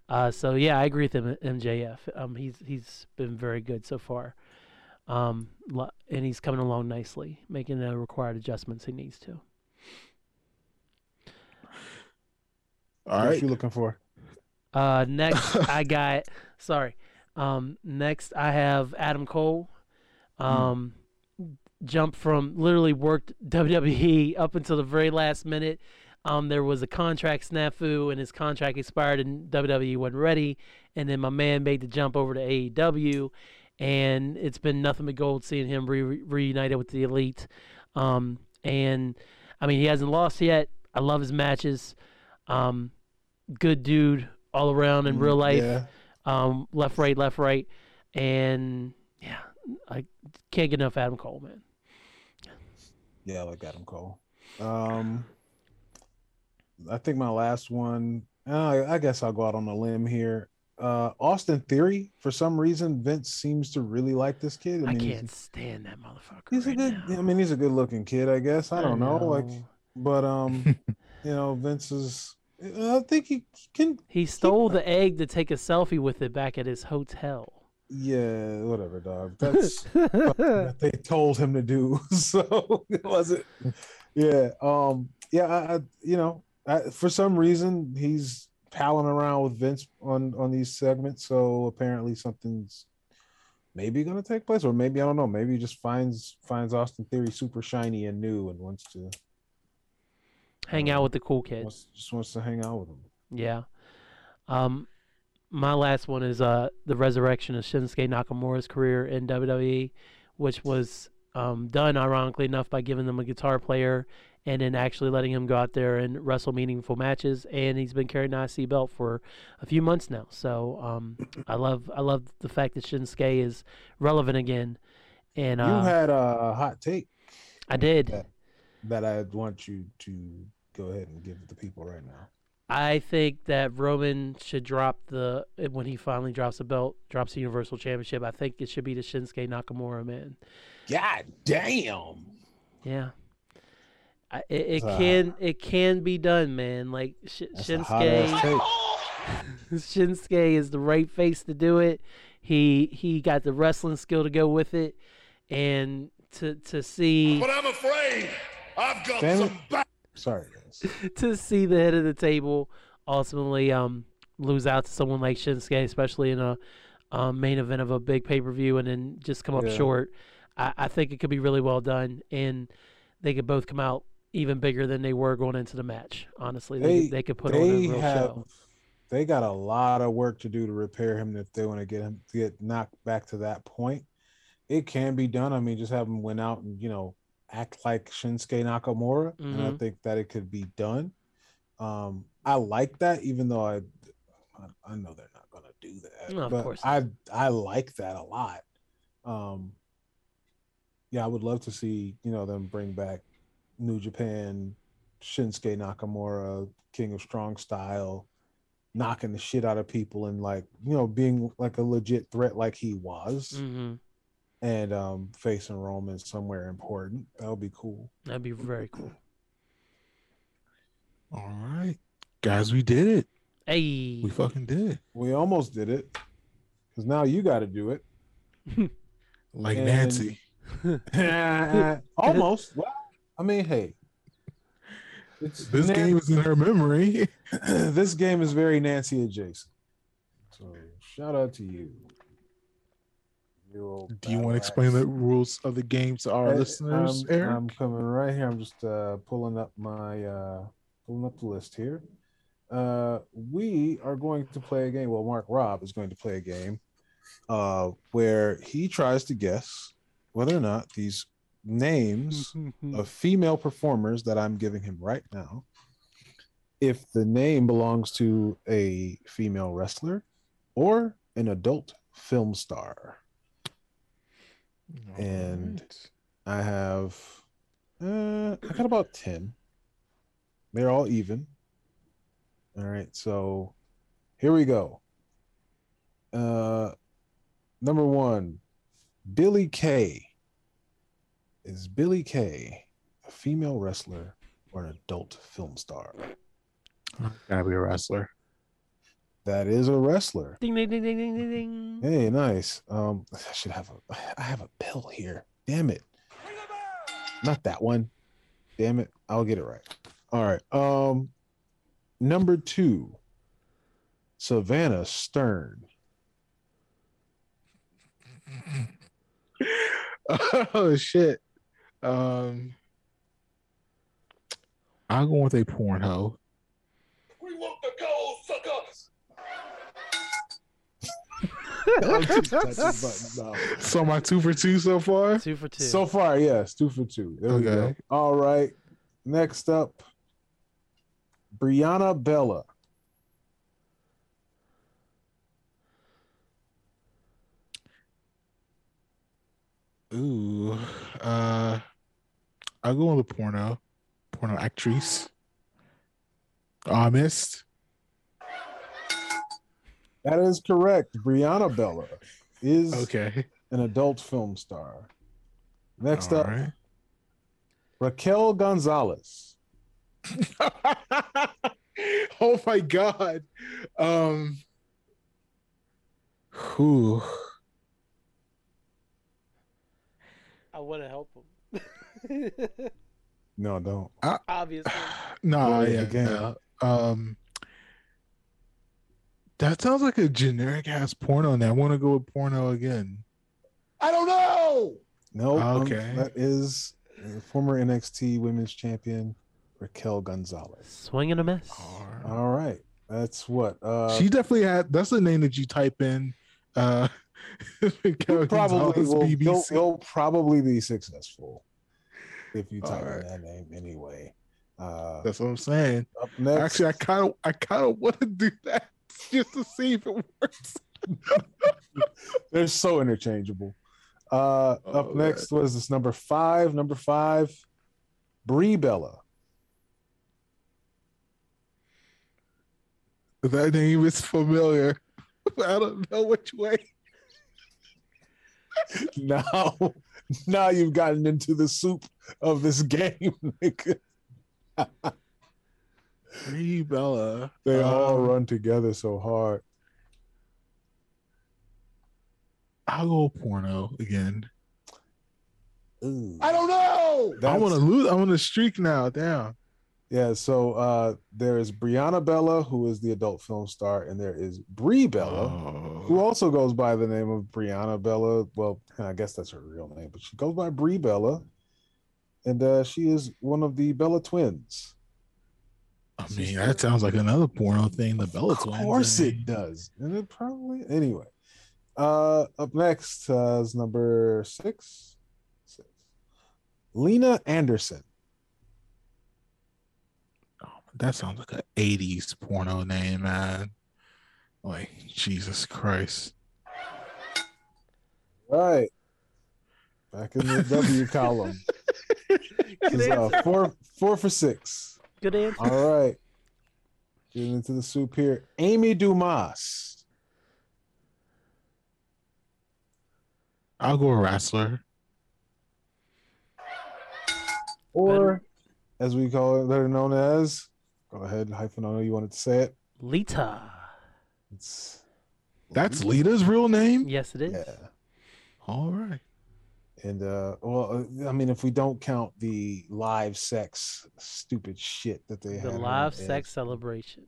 uh, so yeah i agree with him mjf um, he's he's been very good so far um, and he's coming along nicely making the required adjustments he needs to All what right. you looking for? Uh, next (laughs) I got sorry. Um, next I have Adam Cole. Um, jumped from literally worked WWE up until the very last minute. Um, there was a contract snafu and his contract expired and WWE wasn't ready. And then my man made the jump over to AEW, and it's been nothing but gold seeing him re- reunited with the Elite. Um, and I mean he hasn't lost yet. I love his matches. Um, good dude all around in real life. Yeah. Um, left, right, left, right, and yeah, I can't get enough Adam Cole, man. Yeah, I like Adam Cole. Um, I think my last one. Uh, I guess I'll go out on a limb here. uh, Austin Theory, for some reason, Vince seems to really like this kid. I, mean, he's- can't stand that motherfucker. He's, a good. now. I mean, he's a good looking kid. I guess. I don't know. Like, but um, (laughs) you know, Vince is. I think he can. he stole the egg to take a selfie with it back at his hotel. Yeah, whatever, dog. (laughs) That's what they told him to do. (laughs) So it wasn't. Yeah. Um. Yeah. I. I you know. I, for some reason, he's palling around with Vince on on these segments. So apparently, something's maybe going to take place, or maybe I don't know. Maybe he just finds finds Austin Theory super shiny and new and wants to Hang out with the cool kids. wants, just wants to hang out with him. Yeah. Um, my last one is uh the resurrection of Shinsuke Nakamura's career in WWE, which was um done ironically enough by giving them a guitar player and then actually letting him go out there and wrestle meaningful matches. And he's been carrying the IC belt for a few months now. So um, I love I love the fact that Shinsuke is relevant again. And you uh, had a hot take I did. that that I want you to go ahead and give to the people right now. I think that Roman should drop the when he finally drops the belt, drops the Universal Championship. I think it should be the Shinsuke Nakamura man. God damn. Yeah, I, it, it Uh, can it can be done, man. Like Sh- That's a hot ass Shinsuke. (laughs) Shinsuke is the right face to do it. He he got the wrestling skill to go with it, and to to see But I'm afraid I've got Damn some back. Sorry, (laughs) to see the head of the table ultimately um lose out to someone like Shinsuke, especially in a um, main event of a big pay per view, and then just come up Yeah. short. I, I think it could be really well done, and they could both come out even bigger than they were going into the match. Honestly, they, They they could put on a they real have show. they got a lot of work to do to repair him if they want to get him to get knocked back to that point. It can be done. I mean, just have him win out and you know act like Shinsuke Nakamura, and I Mhm. think that it could be done. Um, I like that, even though I I- I know they're not gonna do that. No, of but course I I like that a lot. Um, yeah, I would love to see you know them bring back New Japan, Shinsuke Nakamura, King of Strong Style, knocking the shit out of people and like you know being like a legit threat like he was, hmm and um facing Roman somewhere important. That would be cool. That'd be very cool. All right, guys, we did it. Hey, We fucking did it. We almost did it because now you got to do it. (laughs) Like And- Nancy. (laughs) (laughs) almost. Well, I mean, hey, This Nan- game is in her memory. (clears throat) this game is very Nancy adjacent. So shout out to you. You Do you want to explain the rules of the game to our Hey, listeners, I'm, Eric? I'm coming right here. I'm just uh, pulling up my uh, pulling up the list here. Uh, we are going to play a game. Well, Mark Rob is going to play a game uh, where he tries to guess whether or not these names of (laughs) female performers that I'm giving him right now, if the name belongs to a female wrestler or an adult film star. and- I have, uh, I got about 10. They're all even. All right. So here we go. Uh, number one, Billie Kay. Is Billie Kay a female wrestler or an adult film star? gotta be a wrestler. That is a wrestler. ding ding ding ding ding ding ding. Hey, nice. Um, I should have a. I have a pill here. Damn it. Not that one. Damn it. I'll get it right. All right. Um, number two. Savannah Stern. (laughs) oh shit. Um, I'll go with a porn hoe. We want the gold, suckers. (laughs) So my two for two so far. Two for two. So far, yes, two for two. There we go. All right. Next up, Brianna Bella. Ooh, uh, I'll go with a porno, porno actress. I missed. That is correct. Brianna Bella is Okay. an adult film star. Next All up, right. Raquel Gonzalez. (laughs) oh my god. Um who I want to help him. No, don't. Obviously. (sighs) no, Go yeah, again. yeah. Um that sounds like a generic ass porno and I want to go with porno again. I don't know. No, um, Okay. that is uh, former NXT Women's Champion Raquel Gonzalez. Swinging a miss. All right, that's what. Uh, she definitely had that's the name that you type in uh Raquel (laughs) probably will. He'll, he'll probably be successful if you type right. in that name anyway. Uh, That's what I'm saying. up next, Actually, I kind of, I kind of want to do that (laughs) just to see if it works. (laughs) they're so interchangeable. Uh, Oh, up next was this number five. Number five, Brie Bella. That name is familiar. I don't know which way. (laughs) Now, now you've gotten into the soup of this game. (laughs) nigga. Brie Bella. they all Um, run together so hard. I'll go porno again. Ooh. I don't know. I want to lose. I want to streak now. Damn. Yeah, so uh there is Brianna Bella, who is the adult film star, and there is Brie Bella, who also goes by the name of Brianna Bella. Well, I guess that's her real name, but she goes by Brie Bella, and uh she is one of the Bella twins. I mean, that sounds like another porno thing. The Bella of twins. Of course I it does, and it probably anyway. Uh Up next uh, is number six. Six. Lena Anderson. Oh, that sounds like an '80s porno name, man. Like Jesus Christ. Right. Back in the W (laughs) column. This is, uh, four four for six. Good answer. All right. Getting into the soup here. Amy Dumas. I'll go wrestler. Or as we call it, better known as. Go ahead, hyphen. I know you wanted to say it. Lita. It's That's Lita's real name. Yes, it is. yeah. All right. And uh well, uh, I mean, if we don't count the live sex stupid shit that they The had. on live Edge. sex celebration.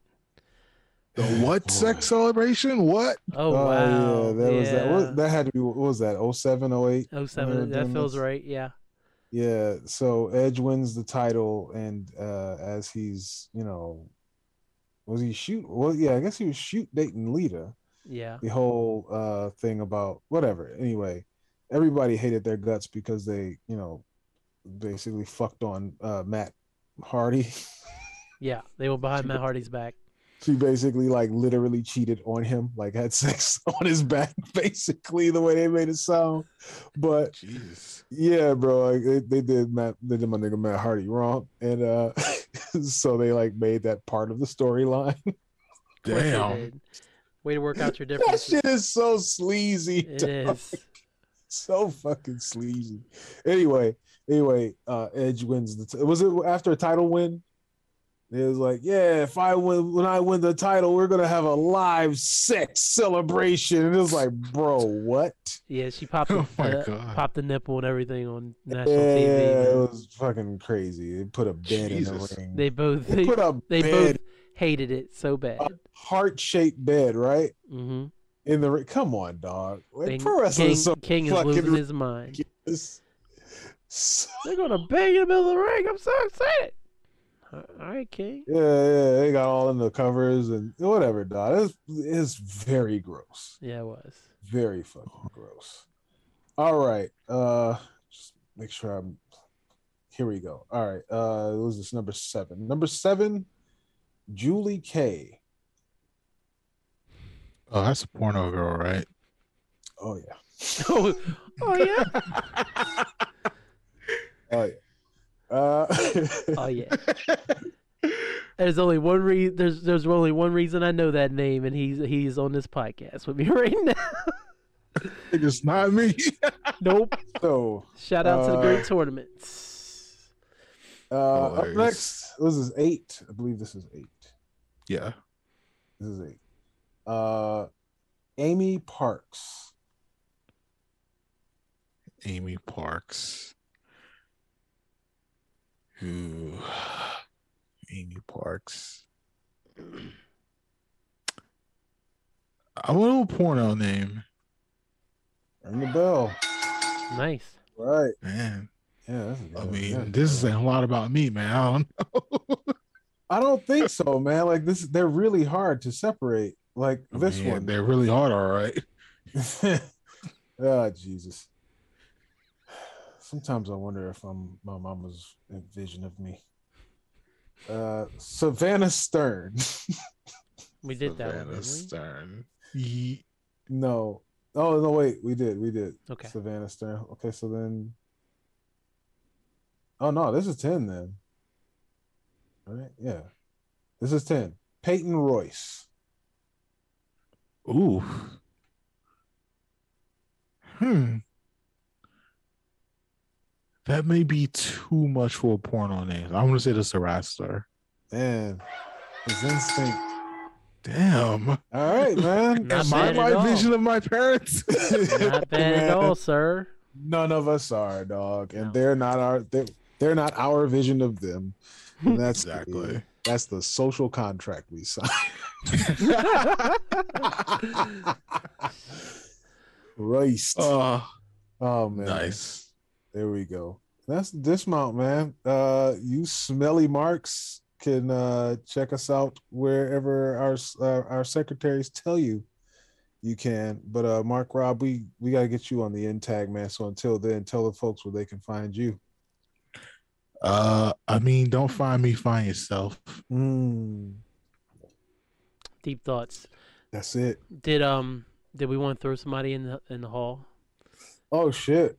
The what Boy. sex celebration? What? Oh, Oh, wow. yeah, that was that. What, that had to be. What was that? 07, 08? Oh When seven. That feels this? right. Yeah. Yeah, so Edge wins the title, and uh as he's, you know, was he shoot? Well, yeah, I guess he was shoot dating Lita. Yeah. The whole uh thing about whatever. Anyway, everybody hated their guts because they, you know, basically fucked on uh Matt Hardy. (laughs) Yeah. They were behind Matt Hardy's back. she basically like literally cheated on him, like had sex (laughs) on his back, (laughs) basically the way they made it sound. But Jesus. Yeah, bro. Like, they, they did Matt, they did my nigga Matt Hardy wrong, and uh, (laughs) so they like made that part of the storyline. (laughs) Of course they Damn. Way to work out your (laughs) that differences. shit is so sleazy. It dog. is. so fucking sleazy. Anyway, anyway, uh, Edge wins the. T- was it after a title win? It was like, yeah, if I win, when I win the title, we're gonna have a live sex celebration. And it was like, bro, what? Yeah, she popped (laughs) the, Oh my uh, popped the nipple and everything on Yeah, national TV. it was fucking crazy. They put a bed in the ring. They both They they, put a (laughs) they bed, both hated it so bad. heart shaped bed, right? Mm-hmm. In the ring. Come on, dog. Like, pro wrestling King, is so King is fucking losing his mind. ridiculous. (laughs) So- They're gonna bang in the middle of the ring. I'm so excited. All right, King. yeah, yeah, they got all in the covers and whatever, dog. It's, it's very gross. Yeah, it was. Very fucking gross. All right. Uh just make sure I'm here we go. All right. Uh what was this number seven? Number seven, Julie K. Oh, that's a porno girl, right? Oh yeah. Oh, (laughs) oh yeah. (laughs) Oh yeah. Uh Oh yeah. (laughs) There's only one re- there's there's only one reason I know that name, and he's he's on this podcast with me (laughs) right now. It's not me. (laughs) nope. So Shout out to the great Uh, tournaments. uh, up next, this is eight. I believe this is eight. yeah. This is eight. Uh, Amy Parks. Amy Parks. Ooh. (sighs) Amy Parks. I want a little porno name. Ring the bell. Nice. Right. Man. Yeah. That's I mean, Yeah. this is a lot about me, man. I don't know. (laughs) I don't think so, man. Like this, they're really hard to separate. Like this mean, one. They're really hard, all right. oh (laughs) Jesus. Sometimes I wonder if I'm my mama's vision of me. Uh Savannah Stern. (laughs) We did that. Savannah? Stern. Ye- no. Oh no, wait, we did, we did. Okay. Savannah Stern. Okay, so then Oh no, this is 10 then. All right, yeah. This is 10. Peyton Royce. Ooh. Hmm. That may be too much for a porno name. I'm gonna say this a wrestler. Man, his instinct. Damn. All right, (laughs) man. Not Am I bad at my all. vision of my parents? (laughs) Not bad at all, sir. None of us are, dog, and No. they're not our they're, they're not our vision of them. And that's the- Exactly. that's the social contract we signed. (laughs) Royce. oh, uh, oh man. nice. There we go. That's the dismount, man. Uh you smelly marks can uh check us out wherever our uh, our secretaries tell you you can. But uh Mark Rob, we we got to get you on the end tag, man. So until then, tell the folks where they can find you. Uh, I mean, don't find me, find yourself. Mm, Deep thoughts. that's it. Did um did we want to throw somebody in the in the hall? Oh shit.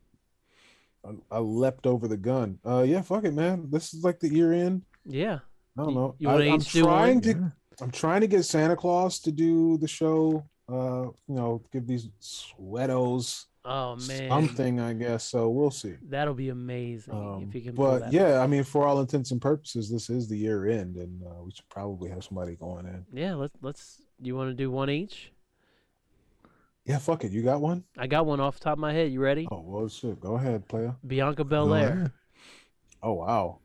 I, I leapt over the gun. Uh yeah, fuck it, man. This is like the year end. Yeah. I don't know. you I, I'm each do trying one? to I'm trying to get Santa Claus to do the show. Uh, you know, give these sweatos Oh man. something, I guess. So we'll see. That'll be amazing Um, if you can. but that yeah, I mean, for all intents and purposes, this is the year end, and uh, we should probably have somebody going in. Yeah. Let's let's. You want to do one each? Yeah, fuck it. You got one? I got one off the top of my head. You ready? Oh well, shit. Go ahead, player. Bianca Go Belair. Oh wow.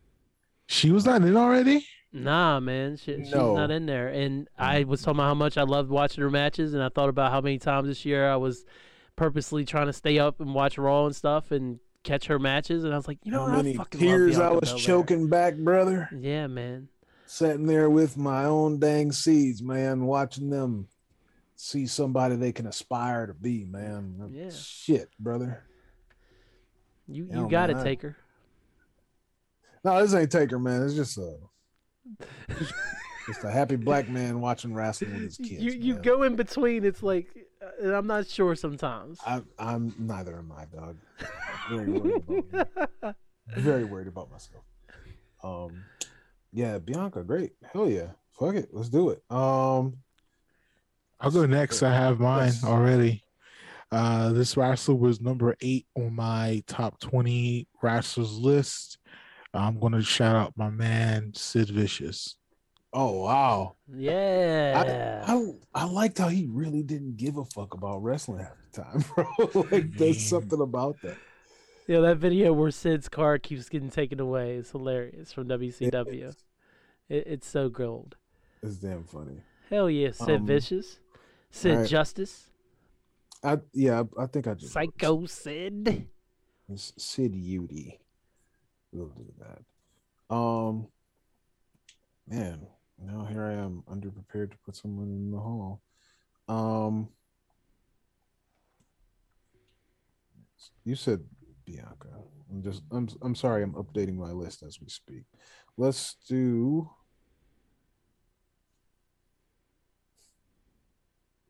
She was not in already. Nah, man, she, she's not in there. And I was talking about how much I loved watching her matches, and I thought about how many times this year I was purposely trying to stay up and watch Raw and stuff and catch her matches, and I was like, you know, How what? many I fucking tears love I was Belair. choking back, brother. Yeah, man. Sitting there with my own dang seeds, man, watching them see somebody they can aspire to be, man. Yeah. Shit, brother. You you got man, I- Taker. No, this ain't Taker, man. It's just a just a happy (laughs) black man watching wrestling with his kids. you you man. go in between. It's like, uh, and I'm not sure sometimes. I, I'm neither am I, dog. Very worried about. (laughs) Very worried about myself. Um, yeah, Bianca, great. Hell yeah, fuck it, let's do it. Um, I'll go next. I have mine Yes. already. Uh, this wrestler was number eight on my top 20 wrestlers list. I'm going to shout out my man, Sid Vicious. oh wow, yeah. I I liked how he really didn't give a fuck about wrestling half the time, (laughs) bro. like there's Man. something about that. Yeah, that video where Sid's car keeps getting taken away is hilarious from WCW. It's, It, it's so gold. it's damn funny. Hell yeah, Sid Um, Vicious, Sid alright. Justice, I yeah, I, I think I just Psycho Sid. It's Sid Eudy. We'll do that. Um, man, now here I am, underprepared to put someone in the hall. Um, you said Bianca. I'm just, I'm, I'm sorry, I'm updating my list as we speak. Let's do.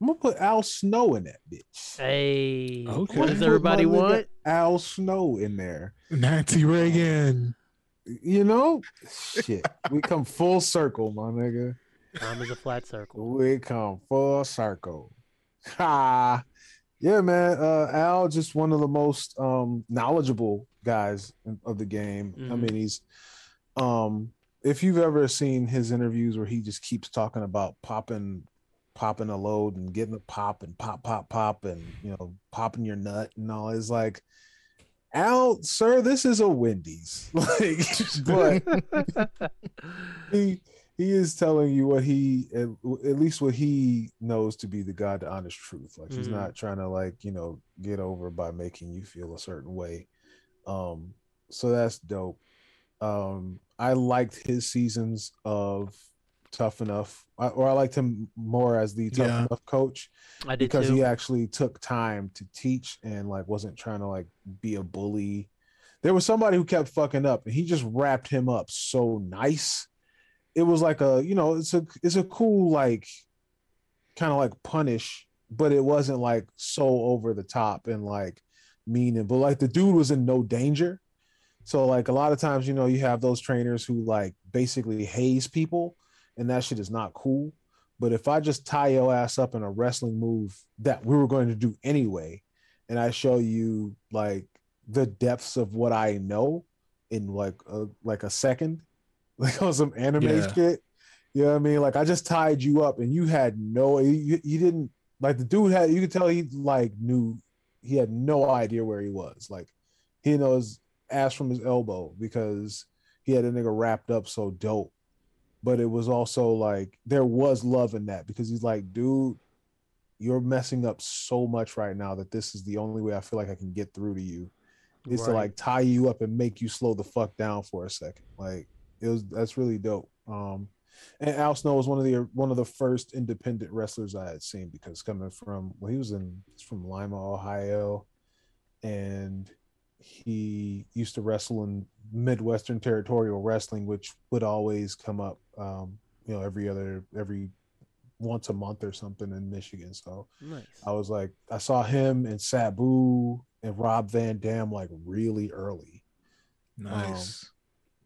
I'm gonna put Al Snow in that bitch. Hey, Okay. what does everybody want? Al Snow in there. Nancy Reagan. You know, shit. We come full circle, my nigga. Time is a flat circle. We come full circle. Ha. Yeah, man. Uh, Al just one of the most um knowledgeable guys of the game. I Mhm. mean, he's um if you've ever seen his interviews where he just keeps talking about popping popping a load and getting a pop and pop pop pop and you know popping your nut and all is like Al, sir, this is a Wendy's. (laughs) Like, but (laughs) he he is telling you what he at, at least what he knows to be the god the honest truth like he's Mhm. not trying to like you know get over by making you feel a certain way um so that's dope um i liked his seasons of tough enough I- or i liked him more as the tough Yeah. enough coach I did because too. he actually took time to teach and like wasn't trying to like be a bully. There was somebody who kept fucking up and he just wrapped him up so nice. It was like a, you know, it's a it's a cool like kind of like punish, but it wasn't like so over the top and like mean and but like the dude was in no danger. So like a lot of times, you know, you have those trainers who like basically haze people and that shit is not cool. But if I just tie your ass up in a wrestling move that we were going to do anyway, and I show you like the depths of what I know in like a, like a second, (laughs) like on some anime Yeah. shit, you know what I mean? Like I just tied you up, and you had no, you, you didn't like the dude had. You could tell he like knew he had no idea where he was. Like he didn't know his ass from his elbow because he had a nigga wrapped up so dope but it was also like there was love in that because he's like, dude, you're messing up so much right now that this is the only way I feel like I can get through to you. Is to like tie you up and make you slow the fuck down for a second. Like it was that's really dope. Um and Al Snow was one of the one of the first independent wrestlers I had seen because coming from well, he was in he's from Lima, Ohio, and he used to wrestle in Midwestern Territorial Wrestling, which would always come up, um, you know, every other every once a month or something in Michigan. So nice. I was like, I saw him and Sabu and Rob Van Dam like really early. Nice.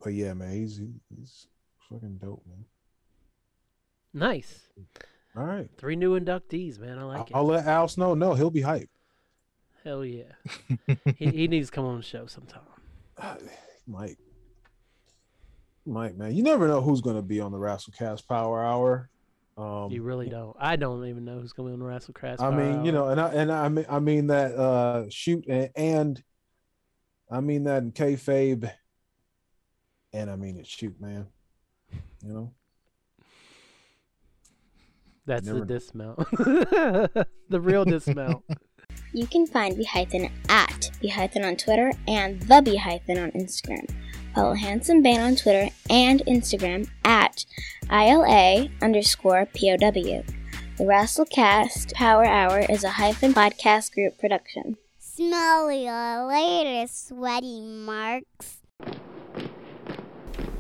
But yeah, man, he's he's fucking dope, man. Nice. All right, Three new inductees, man. I like it. I'll let Al Snow know. He'll be hyped. Hell yeah. (laughs) he, he needs to come on the show sometime. (sighs) (laughs) Mike. Mike, man, you never know who's going to be on the Wrestlecast Power Hour. Um, You really don't. I don't even know who's going to be on the Wrestlecast. I mean, you know, and I and I mean, I mean that uh shoot and, and I mean that in kayfabe, and I mean it shoot, man. You know, that's the dismount. (laughs) the real dismount. You can find Behython at Behython on Twitter and The Behython on Instagram. Follow Handsome Bane on Twitter and Instagram at ILA underscore POW. The Wrestlecast Power Hour is a hyphen podcast group production. Smell you later, sweaty marks.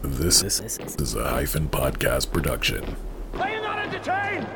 This is a hyphen podcast production. Are you not entertained?